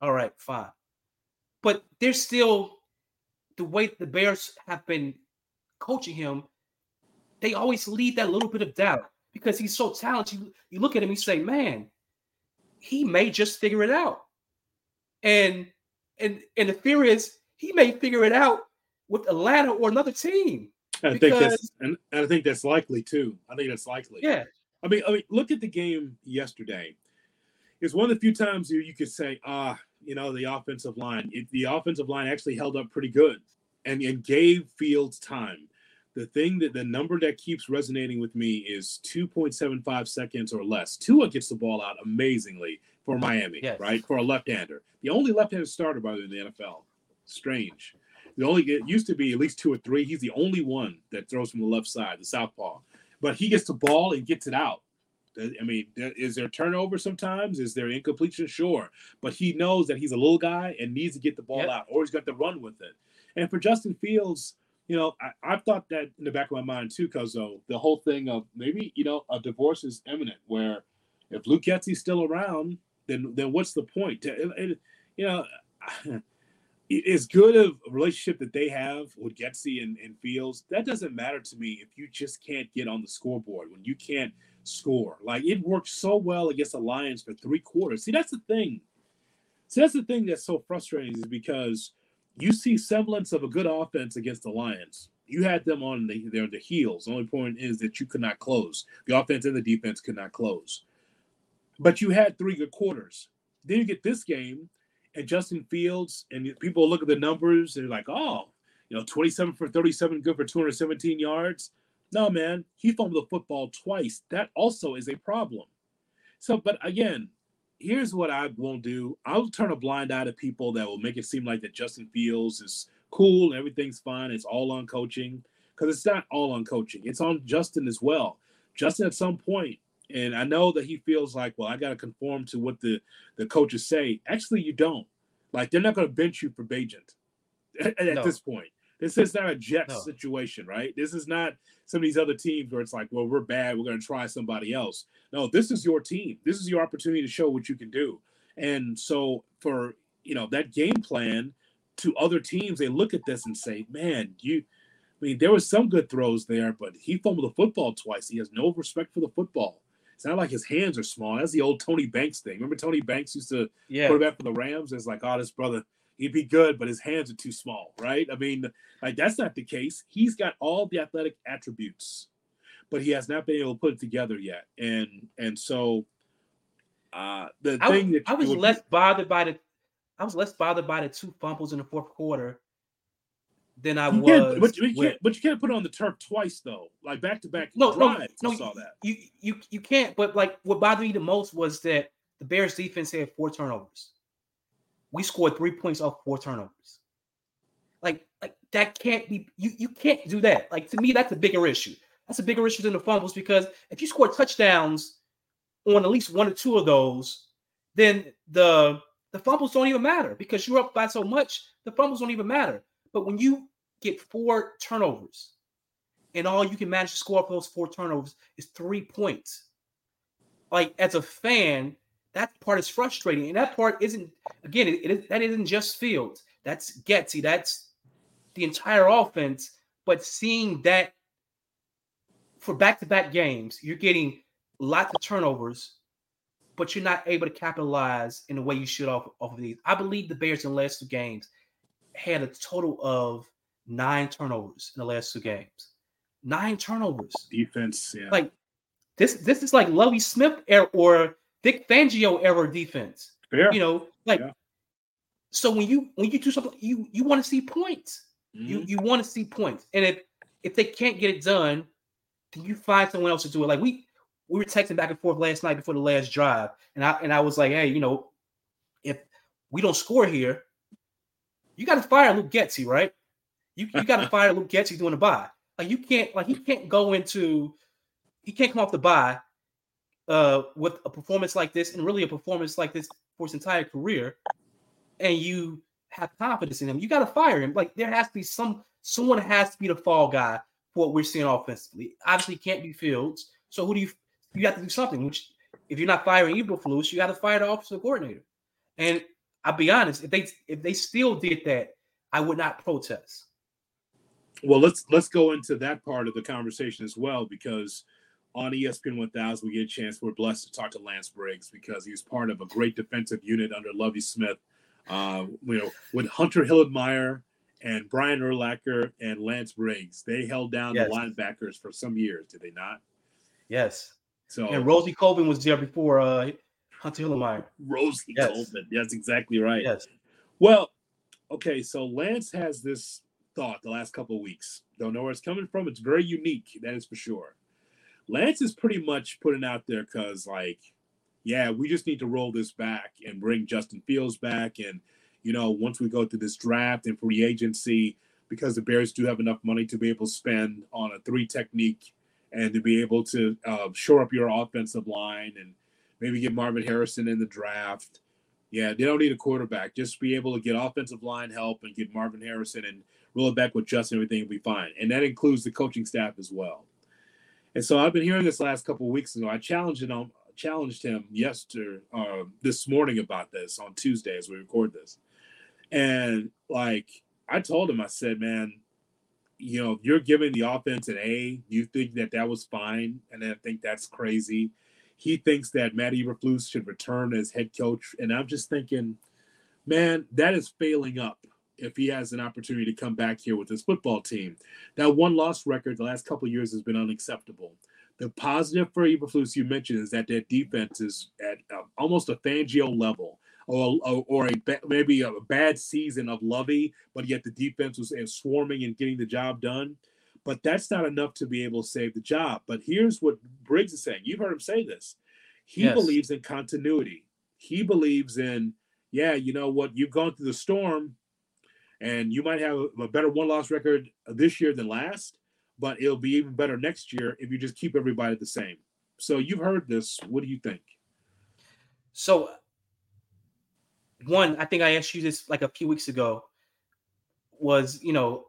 All right, fine. But there's still the way the Bears have been coaching him, they always leave that little bit of doubt because he's so talented. You, you look at him, you say, man, he may just figure it out. And and and the fear is he may figure it out with Atlanta or another team. I because, think that's and, and I think that's likely too. I think that's likely. Yeah. I mean, I mean, look at the game yesterday. It's one of the few times you, you could say, ah, you know, the offensive line. It, the offensive line actually held up pretty good and, and gave Fields time. The thing that the number that keeps resonating with me is 2.75 seconds or less. Tua gets the ball out amazingly for Miami, yes. right? For a left-hander. The only left-handed starter, by the way, in the NFL. Strange. The only it used to be at least two or three. He's the only one that throws from the left side, the southpaw. But he gets the ball and gets it out. I mean, is there turnover sometimes? Is there incompletion? Sure, but he knows that he's a little guy and needs to get the ball yep. out, or he's got to run with it. And for Justin Fields, you know, I, have thought that in the back of my mind too, because though the whole thing of maybe you know a divorce is imminent. Where if Luke Getsy's still around, then then what's the point? It, it, you know, as good of a relationship that they have with Getsy and, and Fields, that doesn't matter to me if you just can't get on the scoreboard when you can't score. Like it worked so well against the Lions for three quarters. See, that's the thing. See, that's the thing that's so frustrating is because you see semblance of a good offense against the Lions. You had them on the, their the heels. The only point is that you could not close. The offense and the defense could not close. But you had three good quarters. Then you get this game, and Justin Fields, and people look at the numbers, they're like, oh, you know, 27 for 37, good for 217 yards. No, man, he fumbled the football twice. That also is a problem. So, but again, here's what I won't do. I'll turn a blind eye to people that will make it seem like that Justin Fields is cool and everything's fine. It's all on coaching because it's not all on coaching. It's on Justin as well. Justin at some point, and I know that he feels like, well, I got to conform to what the the coaches say. Actually, you don't. Like they're not going to bench you for Bagent at, at no. this point. This is not a Jets no. situation, right? This is not some of these other teams where it's like, well, we're bad, we're going to try somebody else. No, this is your team. This is your opportunity to show what you can do. And so for you know that game plan to other teams, they look at this and say, man, you. I mean, there was some good throws there, but he fumbled the football twice. He has no respect for the football. It's not like his hands are small. That's the old Tony Banks thing. Remember Tony Banks used to yeah. quarterback for the Rams? It's like, oh, this brother, he'd be good, but his hands are too small, right? I mean, like that's not the case. He's got all the athletic attributes, but he has not been able to put it together yet. And and so uh the I, thing that I was less bothered by the I was less bothered by the two fumbles in the fourth quarter than I you was. But you, can't, but you can't put it on the turf twice though, like back to back. No, drives, no, no. saw that. You you you can't. But like, what bothered me the most was that the Bears defense had four turnovers we scored three points off four turnovers. Like, like that can't be you you can't do that. Like to me, that's a bigger issue. That's a bigger issue than the fumbles because if you score touchdowns on at least one or two of those, then the the fumbles don't even matter because you're up by so much, the fumbles don't even matter. But when you get four turnovers and all you can manage to score for those four turnovers is three points. Like as a fan, that part is frustrating, and that part isn't again. It, it, that isn't just Fields. That's Getsy. That's the entire offense. But seeing that for back-to-back games, you're getting lots of turnovers, but you're not able to capitalize in the way you should off, off of these. I believe the Bears in the last two games had a total of nine turnovers in the last two games. Nine turnovers. Defense, yeah. Like this, this is like Lovie Smith er, or Vic Fangio era defense. Yeah. You know, like yeah. so when you when you do something, you you want to see points. Mm-hmm. You you want to see points. And if if they can't get it done, then you find someone else to do it. Like we we were texting back and forth last night before the last drive, and I and I was like, hey, you know, if we don't score here, you got to fire Luke Getsy, right? You you got to fire Luke Getsy doing the bye. Like you can't like he can't go into he can't come off the bye uh with a performance like this and really a performance like this for his entire career, and you have confidence in him. You got to fire him. Like there has to be some someone has to be the fall guy for what we're seeing offensively. Obviously, can't be Fields. So who do you you have to do something? Which if you're not firing Eberflus, you got to fire the offensive coordinator. And I'll be honest, if they if they still did that, I would not protest. Well, let's let's go into that part of the conversation as well because on ESPN 1000 we get a chance. We're blessed to talk to Lance Briggs because he was part of a great defensive unit under Lovie Smith. Uh, you know, with Hunter Hillenmeyer and Brian Urlacher and Lance Briggs, they held down yes. the linebackers for some years, did they not? Yes. So and Rosie Colvin was there before uh, Hunter Hillenmeyer. Rosie yes. Colvin, that's exactly right. Yes. Well, okay, so Lance has this thought the last couple of weeks. Don't know where it's coming from. It's very unique, that is for sure. Lance is pretty much putting out there because, like, yeah, we just need to roll this back and bring Justin Fields back. And, you know, once we go through this draft and free agency, because the Bears do have enough money to be able to spend on a three technique and to be able to uh, shore up your offensive line and maybe get Marvin Harrison in the draft. Yeah, they don't need a quarterback. Just be able to get offensive line help and get Marvin Harrison and roll it back with Justin. Everything will be fine, and that includes the coaching staff as well. And so I've been hearing this last couple of weeks ago. I challenged him, challenged him yesterday, uh, this morning about this on Tuesday as we record this, and like I told him, I said, man, you know, you're giving the offense an A. You think that that was fine, and I think that's crazy. He thinks that Matt Eberflus should return as head coach, and I'm just thinking, man, that is failing up. If he has an opportunity to come back here with his football team, that one loss record the last couple years has been unacceptable. The positive for Eberflus you mentioned is that their defense is at uh, almost a Fangio level or, or, or a maybe a bad season of Lovie, but yet the defense was swarming and getting the job done. But that's not enough to be able to save the job. But here's what Briggs is saying. You've heard him say this. He yes. believes in continuity. He believes in, yeah, you know what? You've gone through the storm, and you might have a better one-loss record this year than last, but it'll be even better next year if you just keep everybody the same. So you've heard this. What do you think? So one, I think I asked you this like a few weeks ago, was you know,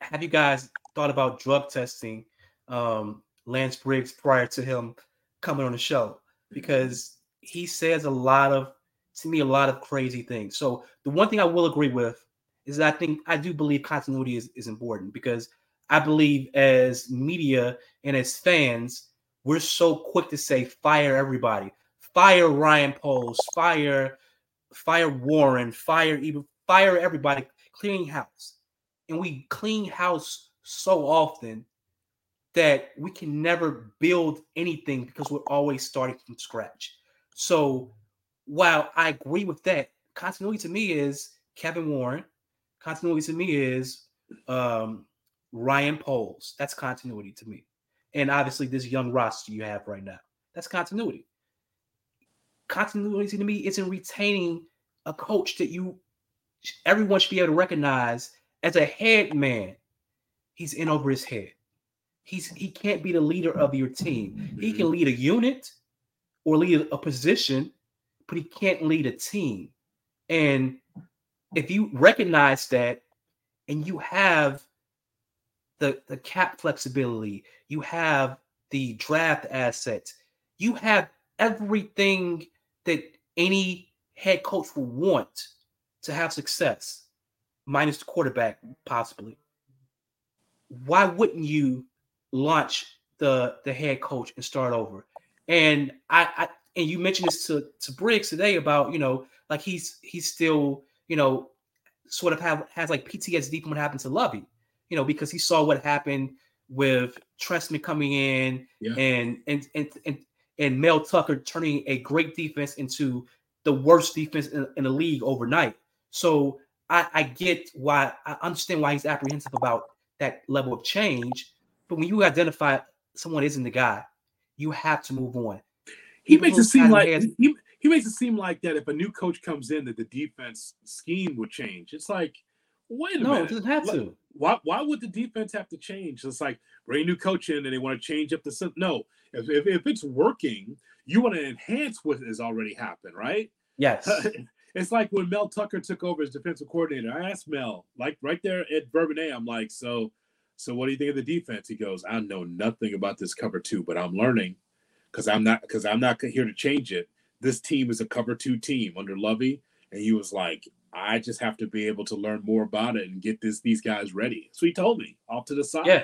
have you guys thought about drug testing um, Lance Briggs prior to him coming on the show? Because he says a lot of to me a lot of crazy things. So the one thing I will agree with is that I think I do believe continuity is, is important because I believe as media and as fans, we're so quick to say fire everybody, fire Ryan Poles, fire fire Warren, fire even fire everybody, cleaning house. And we clean house so often that we can never build anything because we're always starting from scratch. So while I agree with that, continuity to me is Kevin Warren. Continuity to me is um, Ryan Poles. That's continuity to me. And obviously, this young roster you have right now. That's continuity continuity to me isn't retaining a coach that you everyone should be able to recognize as a head man. He's in over his head. He's he can't be the leader of your team. He can lead a unit or lead a position, but he can't lead a team. And if you recognize that and you have the, the cap flexibility, you have the draft assets, you have everything that any head coach will want to have success, minus the quarterback, possibly. Why wouldn't you launch the the head coach and start over? And I, I and you mentioned this to to Briggs today about you know like he's he's still you know sort of have has like PTSD from what happened to Lovie, you know, because he saw what happened with Trestman coming in yeah. and, and and and and Mel Tucker turning a great defense into the worst defense in, in the league overnight. So I, I, get why I understand why he's apprehensive about that level of change. But when you identify someone isn't the guy, you have to move on. He makes it seem like he, he makes it seem like that if a new coach comes in that the defense scheme would change. It's like, wait a no, minute. No, it doesn't have to. Why why would the defense have to change? It's like bring a new coach in and they want to change up the no. If, if, if it's working, you want to enhance what has already happened, right? Yes. it's like when Mel Tucker took over as defensive coordinator. I asked Mel, like right there at Bourbonnais, I'm like, so so what do you think of the defense? He goes, I know nothing about this cover two, but I'm learning because I'm not because I'm not here to change it. This team is a cover two team under Lovie, and he was like, I just have to be able to learn more about it and get this these guys ready. So he told me off to the side. Yeah.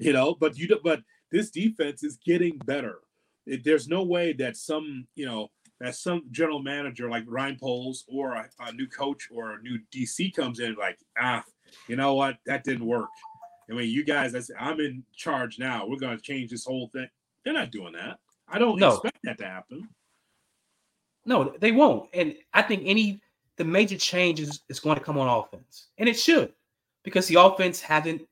You know, but you but this defense is getting better. It, there's no way that some, you know, that some general manager like Ryan Poles or a, a, new coach or a new DC comes in like, ah, you know what, that didn't work. I mean, you guys, I'm in charge now. We're going to change this whole thing. They're not doing that. I don't no. expect that to happen. No, they won't. And I think any the major changes is going to come on offense, and it should, because the offense hasn't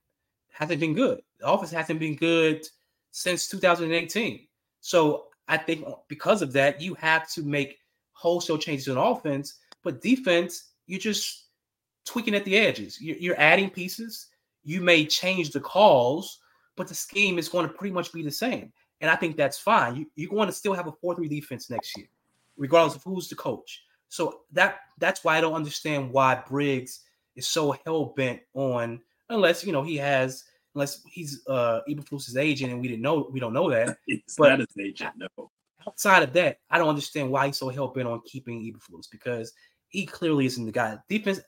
hasn't been good. The offense hasn't been good since 2018. So I think because of that, you have to make wholesale changes in offense, but defense, you're just tweaking at the edges. You're, you're adding pieces. You may change the calls, but the scheme is going to pretty much be the same. And I think that's fine. You, you're going to still have a 4 3 defense next year, regardless of who's the coach. So that that's why I don't understand why Briggs is so hell bent on, unless you know he has, unless he's uh Eberflus's agent and we didn't know we don't know that. It's but not his agent, no. Outside of that, I don't understand why he's so hell bent on keeping Eberflus because he clearly isn't the guy. Defense,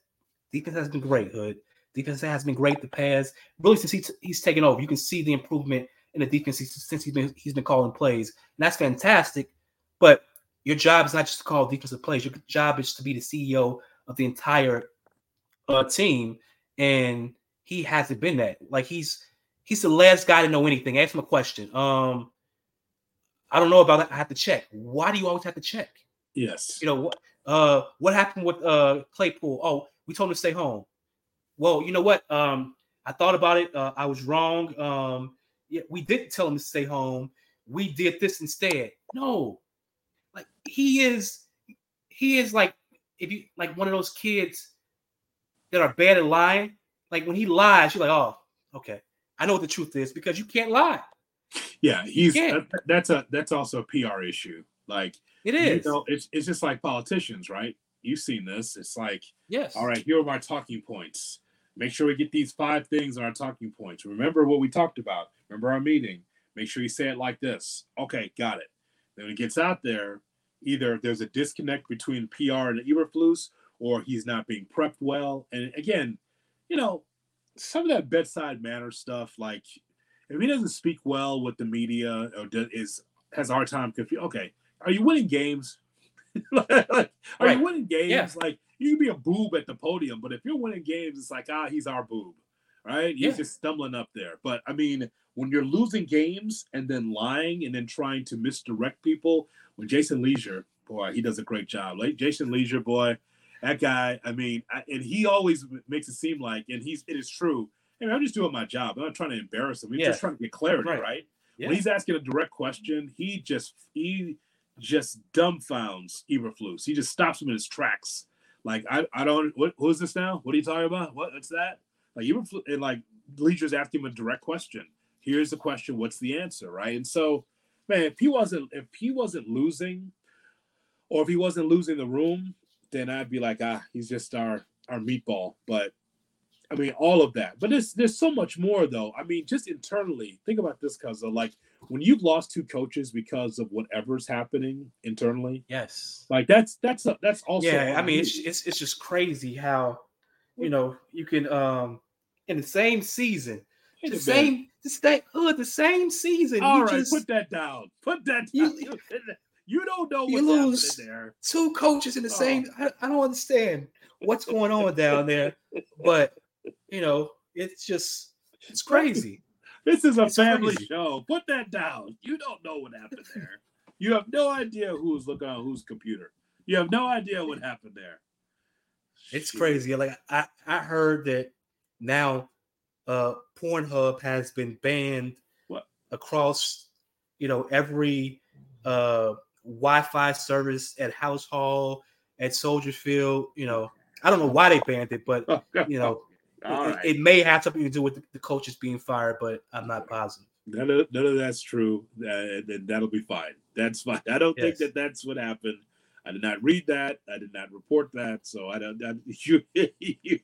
defense has been great. Hood defense has been great the past really since he t- he's taken over. You can see the improvement in the defense since he's been he's been calling plays, and that's fantastic. But your job is not just to call defensive plays. Your job is to be the CEO of the entire uh, team, and he hasn't been that. Like he's he's the last guy to know anything. Ask him a question. Um, I don't know about that. I have to check. Why do you always have to check? Yes. You know what? Uh, what happened with uh Claypool? Oh, we told him to stay home. Well, you know what? Um, I thought about it. Uh, I was wrong. Um, yeah, we didn't tell him to stay home. We did this instead. No, like he is, he is like if you like one of those kids that are bad at lying. Like when he lies, you're like, oh, okay, I know what the truth is because you can't lie. Yeah, he's that, that's a that's also a PR issue. Like it is. You know, it's it's just like politicians, right? You've seen this. It's like, yes, all right, here are my talking points. Make sure we get these five things on our talking points. Remember what we talked about. Remember our meeting. Make sure you say it like this. Okay, got it. Then when it gets out there, either there's a disconnect between PR and Eberflus, or he's not being prepped well. And again, you know, some of that bedside manner stuff, like if he doesn't speak well with the media or is has a hard time confused. Okay, are you winning games? like, are right. you winning games? Yeah. Like you can be a boob at the podium, but if you're winning games, it's like ah, he's our boob, right? He's yeah. just stumbling up there. But I mean, when you're losing games and then lying and then trying to misdirect people, when Jason Lieser, boy, he does a great job. Like Jason Lieser, boy, that guy. I mean, I, and he always makes it seem like, and he's it is true. I mean, I'm just doing my job. I'm not trying to embarrass him. We're yeah. just trying to get clarity, right? right? Yeah. When he's asking a direct question, he just he just dumbfounds Eberflus. He just stops him in his tracks. Like I, I don't what who is this now? What are you talking about? What what's that? Like Eberflus and like Lieser's asking him a direct question. Here's the question, what's the answer? Right. And so man, if he wasn't if he wasn't losing, or if he wasn't losing the room, then I'd be like, ah, he's just our our meatball. But I mean, all of that. But there's there's so much more though. I mean, just internally, think about this, because like when you've lost two coaches because of whatever's happening internally. Yes. Like that's that's that's also. Yeah, I mean, it's it's it's just crazy how, you know, you can um in the same season, the same the same uh, the same season. All right, just, put that down. Put that down. You, you don't know what's you lose there. Two coaches in the oh. same. I, I don't understand what's going on down there, but you know, it's just it's crazy. This is a it's family crazy. show. Put that down. You don't know what happened there. You have no idea who's looking on whose computer. You have no idea what happened there. It's crazy. Like I, I heard that now uh, Pornhub has been banned What? across, you know, every uh, Wi-Fi service at Halas Hall, at Soldier Field. You know, I don't know why they banned it, but you know, all it, right. it may have something to do with the, the coaches being fired, but I'm not positive. none, of, none of that's true. Uh, then that'll be fine. That's fine. I don't think that that's what happened. I did not read that. I did not report that. So I don't. I, you, you,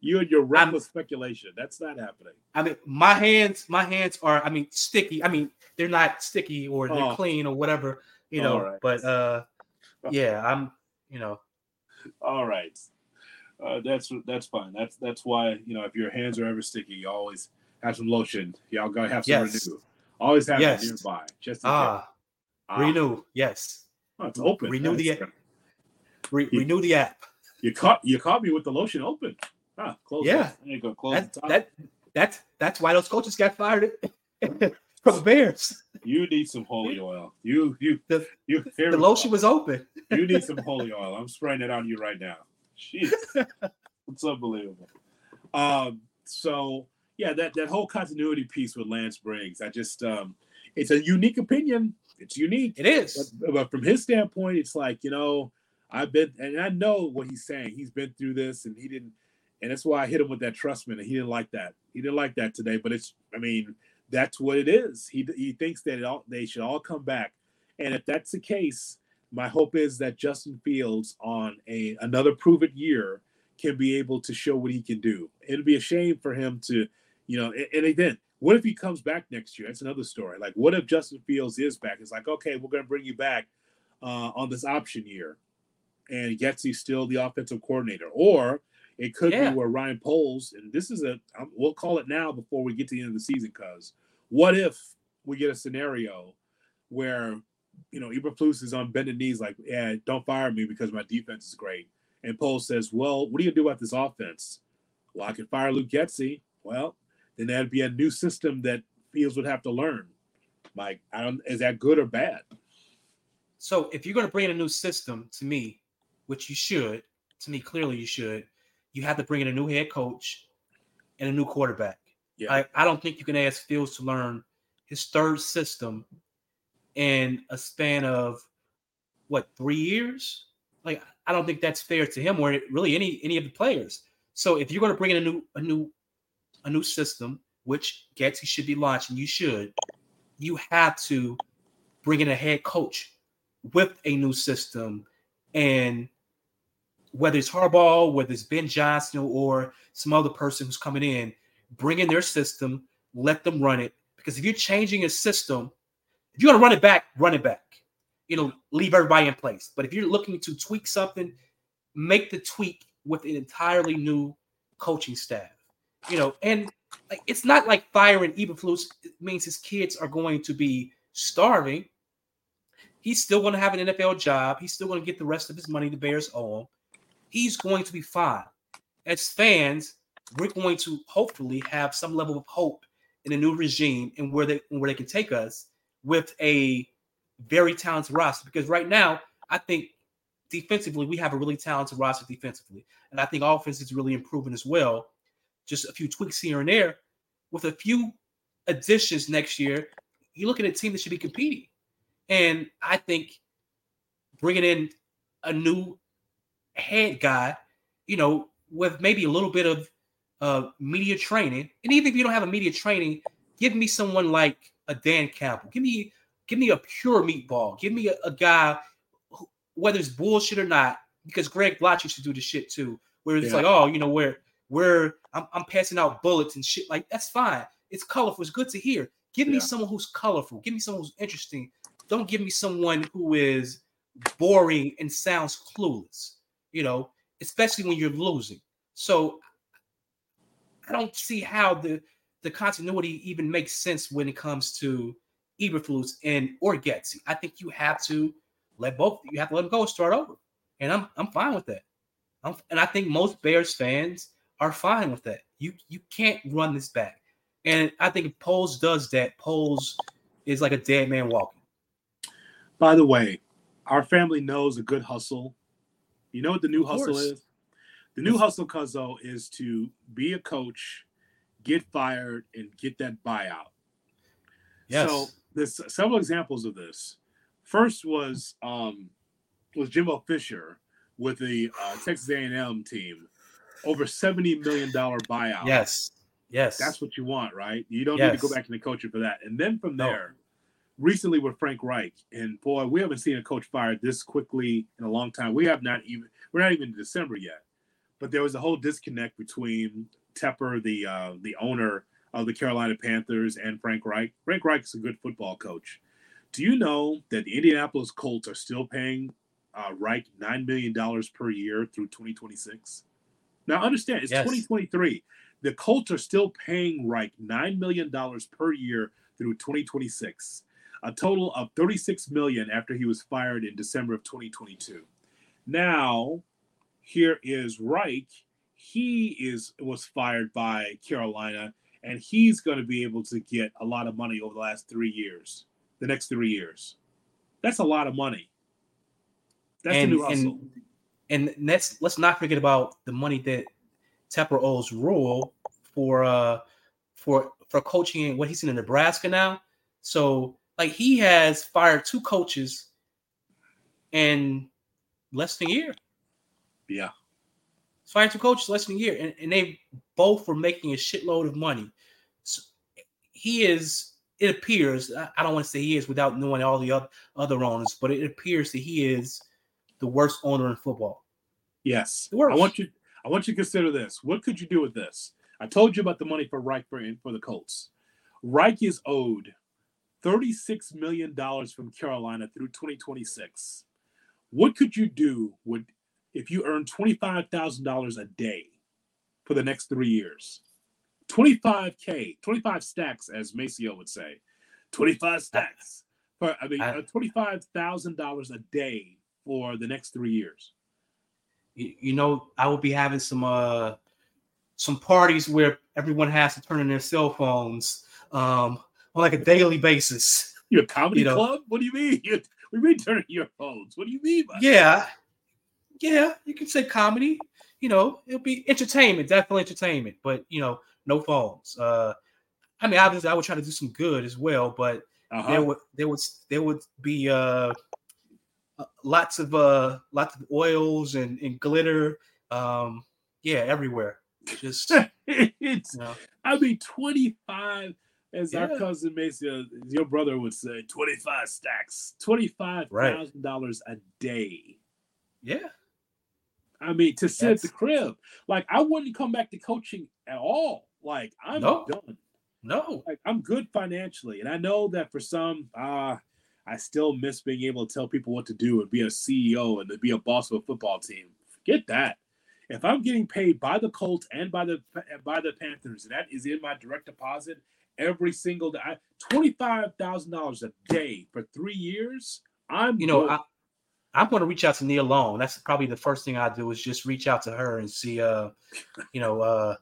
you and your reckless speculation. That's not happening. I mean, my hands, my hands are, I mean, sticky. I mean, they're not sticky or they're Oh. clean or whatever, you know. All right. But uh, yeah, I'm, you know, All right. Uh, that's that's fine. That's that's why you know if your hands are ever sticky, you always have some lotion. Y'all gotta have some Yes. renew. Always have Yes. it nearby. Just in ah, case. Ah, renew, yes, oh, it's open. renew the- app. Re- You- renew the app. You caught you caught me with the lotion open. Ah, close. Yeah. it. There you go. Close That, that, that's that's why those coaches got fired from the Bears. You need some holy oil. You you The- you The lotion go. was open. You need some holy oil. I'm spraying it on you right now. Jeez, it's unbelievable. Um, so yeah, that that whole continuity piece with Lance Briggs, I just um, it's a unique opinion. It's unique, It is. but, but from his standpoint, it's like you know, I've been and I know what he's saying. He's been through this, and he didn't, and that's why I hit him with that Trestman, and he didn't like that. He didn't like that today, but it's, I mean, that's what it is. He he thinks that it all they should all come back, and if that's the case, my hope is that Justin Fields on a another proven year can be able to show what he can do. It'd be a shame for him to, you know, and, and again, what if he comes back next year? That's another story. Like, what if Justin Fields is back? It's like, okay, we're going to bring you back uh, on this option year, and Getsy's still the offensive coordinator, or it could Yeah. be where Ryan Poles, and this is a, we'll call it now before we get to the end of the season, cuz what if we get a scenario where you know, Eberflus is on bended knees, like, yeah, don't fire me because my defense is great. And Poe says, well, what do you do about this offense? Well, I can fire Luke Getsy. Well, then that'd be a new system that Fields would have to learn. Like, I don't, is that good or bad? So if you're going to bring in a new system, to me, which you should, to me clearly you should, you have to bring in a new head coach and a new quarterback. Yeah. I, I don't think you can ask Fields to learn his third system in a span of what three years. Like I don't think that's fair to him or really any any of the players. So if you're going to bring in a new a new a new system, which Getsy should be launching, you should, you have to bring in a head coach with a new system and whether it's Harbaugh, whether it's Ben Johnson or some other person who's coming in, bring in their system, let them run it. Because if you're changing a system, if you're gonna run it back, run it back. Know, leave everybody in place. But if you're looking to tweak something, make the tweak with an entirely new coaching staff. You know, and like it's not like firing Eberflus means his kids are going to be starving. He's still going to have an NFL job. He's still going to get the rest of his money the Bears owe him. He's going to be fine. As fans, we're going to hopefully have some level of hope in a new regime and where they where they can take us with a very talented roster. Because right now, I think defensively we have a really talented roster defensively, and I think offense is really improving as well. Just a few tweaks here and there, with a few additions next year, you look at a team that should be competing. And I think bringing in a new head guy, you know, with maybe a little bit of uh, media training, and even if you don't have a media training, give me someone like a Dan Campbell. Give me, give me a pure meatball. Give me a, a guy, who, whether it's bullshit or not, because Greg Blache used to do the shit too, where it's Yeah. like, oh, you know, where where I'm, I'm passing out bullets and shit. Like that's fine. It's colorful. It's good to hear. Give me Yeah. someone who's colorful. Give me someone who's interesting. Don't give me someone who is boring and sounds clueless. You know, especially when you're losing. So I don't see how the the continuity even makes sense when it comes to Eberflus and or Getsy. I think you have to let both you have to let them go start over, and I'm I'm fine with that. I'm, and I think most Bears fans are fine with that. You you can't run this back, and I think if Poles does that, Poles is like a dead man walking. By the way, our family knows a good hustle. You know what the new hustle is? The new hustle, Cuzzo, is to be a coach, get fired, and get that buyout. Yes. So there's several examples of this. First was um was Jimbo Fisher with the uh, Texas A&M team, over seventy million dollar buyout. yes. Yes. That's what you want, right? You don't need to go Yes. back into coaching for that. And then from No. there, recently with Frank Reich, and boy, we haven't seen a coach fired this quickly in a long time. We have not even we're not even in December yet. But there was a whole disconnect between Tepper, the uh, the owner of the Carolina Panthers, and Frank Reich. Frank Reich is a good football coach. Do you know that the Indianapolis Colts are still paying uh, Reich nine million dollars per year through 2026? Now understand, it's Yes. 2023 the Colts are still paying Reich $9 million per year through 2026, a total of 36 million after he was fired in December of 2022. Now, here is Reich. He is was fired by Carolina, and he's going to be able to get a lot of money over the last three years, the next three years. That's a lot of money. That's and, the new hustle. and and let's let's not forget about the money that Tepper owes Rhule for uh for for coaching in what he's in Nebraska now. So like he has fired two coaches in less than a year. yeah. Fired two coaches less than a year, and, and they both were making a shitload of money. So he is. It appears. I don't want to say he is without knowing all the other other owners, but it appears that he is the worst owner in football. Yes. The worst. I want you I want you to consider this. What could you do with this? I told you about the money for Reich for, for the Colts. Reich is owed $36 million from Carolina through 2026. What could you do with if you earn $25,000 a day for the next three years? 25K, 25 stacks, as Maceo would say. 25 stacks. For, I mean, uh, $25,000 a day for the next three years. you, you know, I will be having some uh some parties where everyone has to turn in their cell phones um on like a daily basis. You a comedy You know- club? What do you mean? You, we mean turning your phones. What do you mean by Yeah. Yeah, you can say comedy. You know, it'll be entertainment, definitely entertainment, but you know, no phones. Uh I mean, obviously I would try to do some good as well, but Uh-huh. there would there would there would be uh uh, lots of uh lots of oils and, and glitter um yeah everywhere just it's, you know, I mean, 25, as our cousin Macy, uh, your brother would say, 25 stacks, $25,000 a day. yeah I mean, to sit at the crib. Like, I wouldn't come back to coaching at all. Like, I'm No. done. no like I'm good financially, and I know that for some, uh, I still miss being able to tell people what to do and be a CEO and to be a boss of a football team. Forget that. If I'm getting paid by the Colts and by the by the Panthers, and that is in my direct deposit every single day, twenty five thousand dollars a day for three years. I'm you know. I, i'm going to reach out to Nia Long. that's probably the first thing i do is just reach out to her and see uh you know uh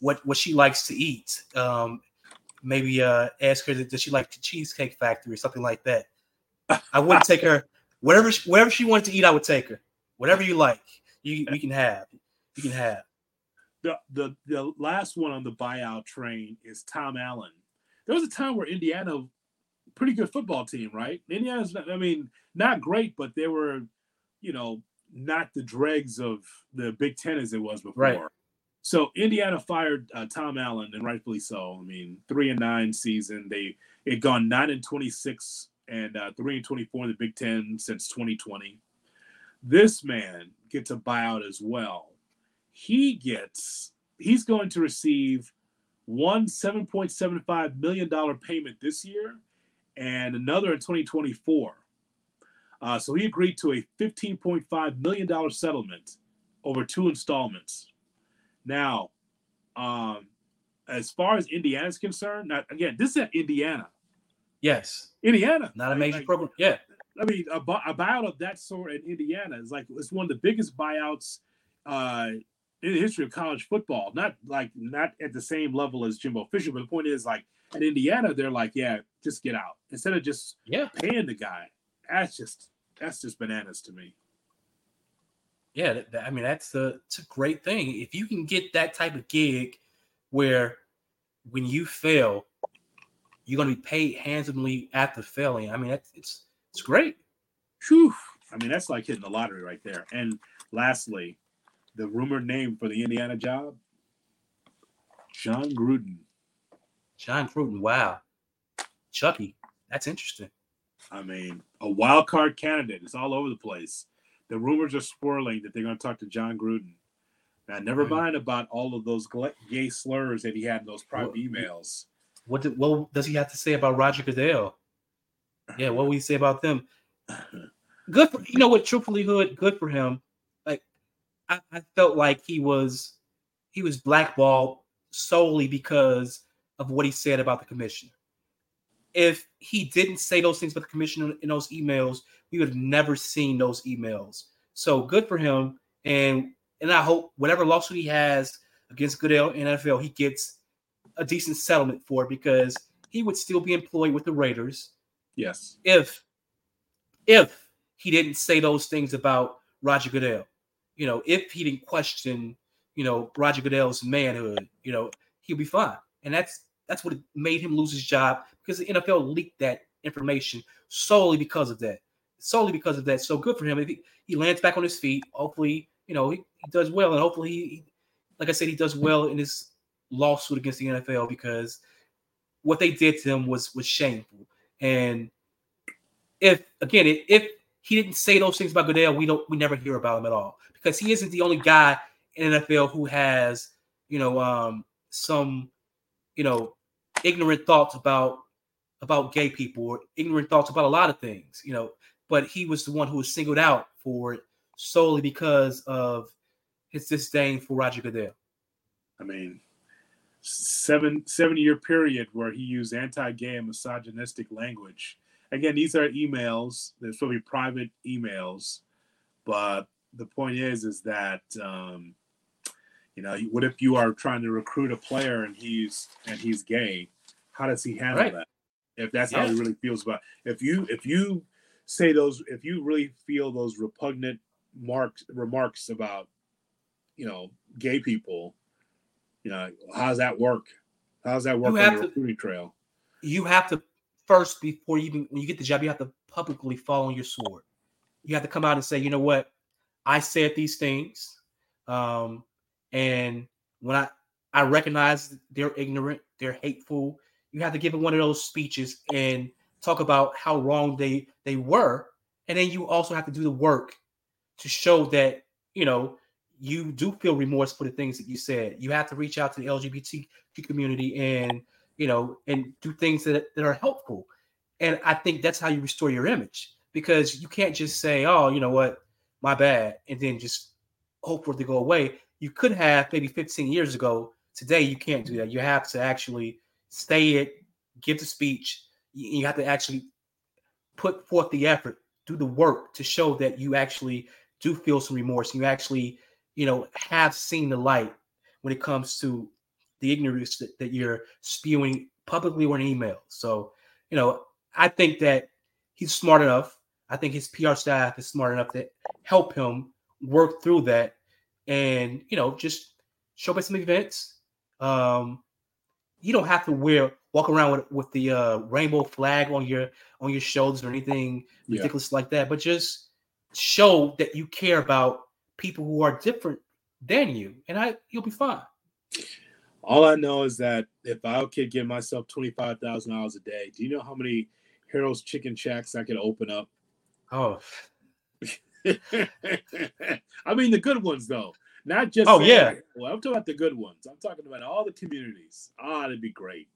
what what she likes to eat. Um maybe uh ask her does she like the cheesecake factory or something like that. I wouldn't take her. Whatever she, whatever she wanted to eat i would take her. Whatever you like you you can have you can have. The the the last one on the buyout train is Tom Allen. There was a time where Indiana, pretty good football team, right? Indiana's, not, I mean, not great, but they were, you know, not the dregs of the Big Ten as it was before. Right. So Indiana fired uh, Tom Allen, and rightfully so. I mean, three and nine season. They it gone nine and twenty six and uh, three and twenty four in the Big Ten since twenty twenty. This man gets a buyout as well he gets he's going to receive one 7.75 million dollar payment this year and another in 2024 uh, so he agreed to a 15.5 million dollar settlement over two installments. Now um, as far as indiana's concerned now, again this is at indiana. Yes. Indiana. Not a major like, program yeah. I mean, a, a buyout of that sort in Indiana is like it's one of the biggest buyouts uh, in the history of college football. Not like not at the same level as Jimbo Fisher, but the point is like at Indiana, they're like, yeah, just get out instead of just yeah paying the guy. That's just that's just bananas to me. yeah that- that- i mean that's a it's a great thing if you can get that type of gig where when you fail, you're going to be paid handsomely after failing. I mean, that's it's it's great. Whew. I mean, that's like hitting the lottery right there. And lastly, the rumored name for the Indiana job, Jon Gruden. Jon Gruden, wow. Chucky, that's interesting. I mean, a wild card candidate. It's all over the place. The rumors are swirling that they're going to talk to Jon Gruden. Now, never mm-hmm. mind about all of those gay slurs that he had in those private well, emails. What, did, what does he have to say about Roger Goodell? Yeah, what will he say about them? Good for you know what, truthfully, hood, good for him. Like I, I felt like he was he was blackballed solely because of what he said about the commissioner. If he didn't say those things about the commissioner in those emails, we would have never seen those emails. So good for him. And and I hope whatever lawsuit he has against Goodell NFL, he gets a decent settlement for it because he would still be employed with the Raiders. Yes. If if he didn't say those things about Roger Goodell, you know, if he didn't question, you know, Roger Goodell's manhood, you know, he'll be fine. And that's that's what made him lose his job because the NFL leaked that information solely because of that. Solely because of that. So good for him. If he, he lands back on his feet, hopefully, you know, he, he does well. And hopefully, he, like I said, he does well in his lawsuit against the NFL because what they did to him was was shameful. And if again, if he didn't say those things about Goodell, we don't we never hear about him at all because he isn't the only guy in NFL who has you know um, some you know ignorant thoughts about about gay people or ignorant thoughts about a lot of things, you know. But he was the one who was singled out for it solely because of his disdain for Roger Goodell. I mean, seven seven year period where he used anti-gay and misogynistic language. Again, these are emails. To be private emails, but the point is, is that um, you know, what if you are trying to recruit a player and he's and he's gay? How does he handle right. that? If that's yeah. how he really feels about if you if you say those if you really feel those repugnant marks remarks about you know gay people you know, how does that work? How does that work on the recruiting trail? You have to first before you even when you get the job, you have to publicly fall on your sword. You have to come out and say, you know what, I said these things, um, and when I I recognize they're ignorant, they're hateful. You have to give it one of those speeches and talk about how wrong they they were, and then you also have to do the work to show that you know you do feel remorse for the things that you said. You have to reach out to the LGBTQ community and you know and do things that, that are helpful. And I think that's how you restore your image because you can't just say, "Oh, you know what, my bad," and then just hope for it to go away. You could have maybe 15 years ago. Today, you can't do that. You have to actually stay it, give the speech. You have to actually put forth the effort, do the work to show that you actually do feel some remorse. You actually you know, have seen the light when it comes to the ignorance that, that you're spewing publicly or in email. So, you know, I think that he's smart enough. I think his PR staff is smart enough to help him work through that and, you know, just show up at some events. Um, you don't have to wear walk around with, with the uh, rainbow flag on your on your shoulders or anything ridiculous yeah. like that, but just show that you care about people who are different than you, and I you'll be fine. All I know is that if I could give myself twenty five thousand dollars a day, do you know how many Harold's Chicken Shacks I could open up? Oh, I mean the good ones though, not just. Oh yeah. Well, I'm talking about the good ones. I'm talking about all the communities. Ah, that'd be great.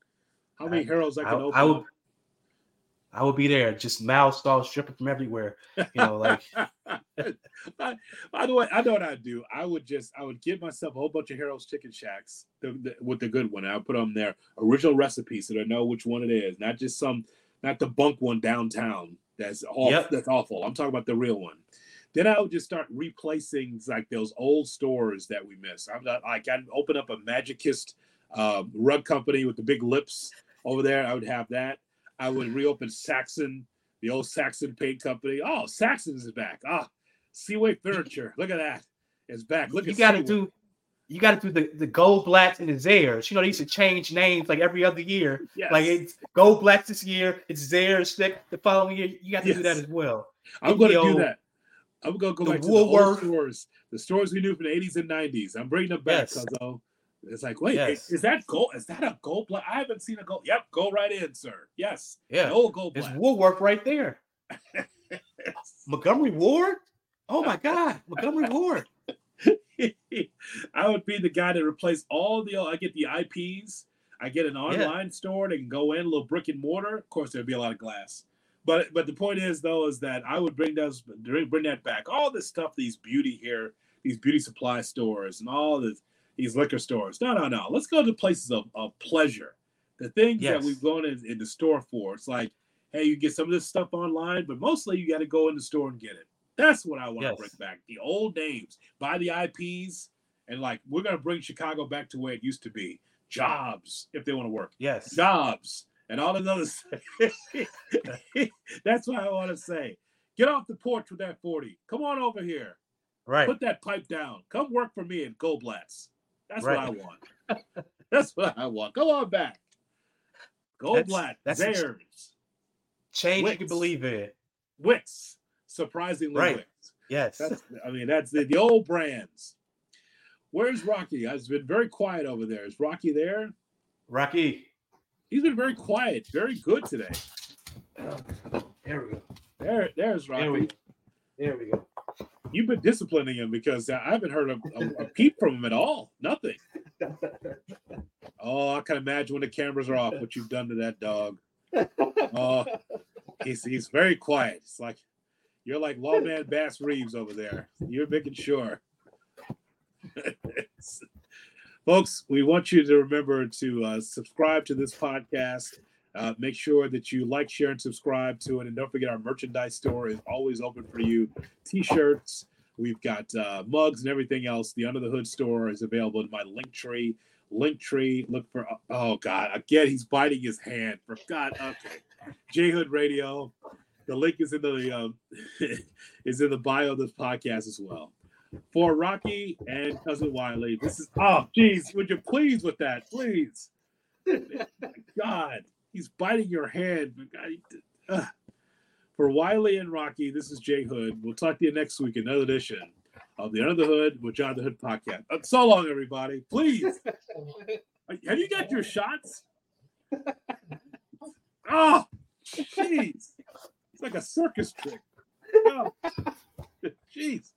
How many I, Harold's I could I, open I would, up? I would be there, just mouth stalls dripping from everywhere. You know, like. by, the way, I know what I'd do. I would just, I would give myself a whole bunch of Harold's Chicken Shacks the, the, with the good one. I would put them there, original recipes, so they know which one it is, not just some, not the bunk one downtown. That's awful. Yep. That's awful. I'm talking about the real one. Then I would just start replacing like those old stores that we miss. I'm not like I'd open up a Magikist uh, rug company with the big lips over there. I would have that. I would reopen Saxon, the old Saxon paint company. Oh, Saxon's is back. Ah, Seaway Furniture. Look at that. It's back. Look you at got to do. you got to do the, the Goldblatts and the Zayres. You know, they used to change names like every other year. Yes. Like it's Goldblatts this year, it's Zayres the, the following year. You got to do that as well. I'm going to do that. I'm to go the back to the old stores, the stores we knew from the 80s and 90s. I'm bringing them back, Yes. cuzzo. It's like, wait, Yes. is that gold? Is that a gold? I haven't seen a gold. Yep, go right in, sir. Yes, Yeah. old gold black. Woolworth right there. Montgomery Ward? Oh my God. Montgomery Ward. I would be the guy to replace all the. I get the IPs. I get an online store. They can go in a little brick and mortar. Of course, there'd be a lot of glass. But but the point is though is that I would bring those bring bring that back. All this stuff, these beauty here, these beauty supply stores, and all this these liquor stores. No, no, no. Let's go to places of, of pleasure. The things that we've gone in, in the store for. It's like, hey, you get some of this stuff online, but mostly you got to go in the store and get it. That's what I want to Yes. bring back. The old names, buy the IPs, and like we're gonna bring Chicago back to where it used to be. Jobs, if they want to work. Yes. Jobs and all of those. That's what I want to say. Get off the porch with that 40. Come on over here. Right. Put that pipe down. Come work for me in Goldblatts. That's what I want. That's what I want. Go on back. Goldblatt, that's a ch- Zayres, Change you can believe in. Wicks. Surprisingly Right. Wicks. Yes. That's I mean, that's the, the old brands. Where's Rocky? I've been very quiet over there. Is Rocky there? Rocky. He's been very quiet, very good today. There we go. There, there's Rocky. There we go. There we go. You've been disciplining him because I haven't heard a, a, a peep from him at all. Nothing. Oh, I can imagine when the cameras are off what you've done to that dog. Oh, he's he's very quiet. It's like you're like lawman Bass Reeves over there. You're making sure. Folks, we want you to remember to uh, subscribe to this podcast. Uh, make sure that you like, share, and subscribe to it. And don't forget, our merchandise store is always open for you. T-shirts, we've got uh, mugs and everything else. The Under the Hood store is available in my Linktree. Link tree. Look for. Oh God! Again, he's biting his hand. For God. Okay. J Hood Radio. The link is in the um, is in the bio of this podcast as well. For Rocky and cousin Wiley, this is. Oh, geez, would you please with that, please? God, he's biting your hand. For Wiley and Rocky, this is J-Hood. We'll talk to you next week, in another edition of the Under the Hood with John the Hood podcast. Uh, so long, everybody. Please. Have you got your shots? Oh, jeez. It's like a circus trick. Oh, jeez.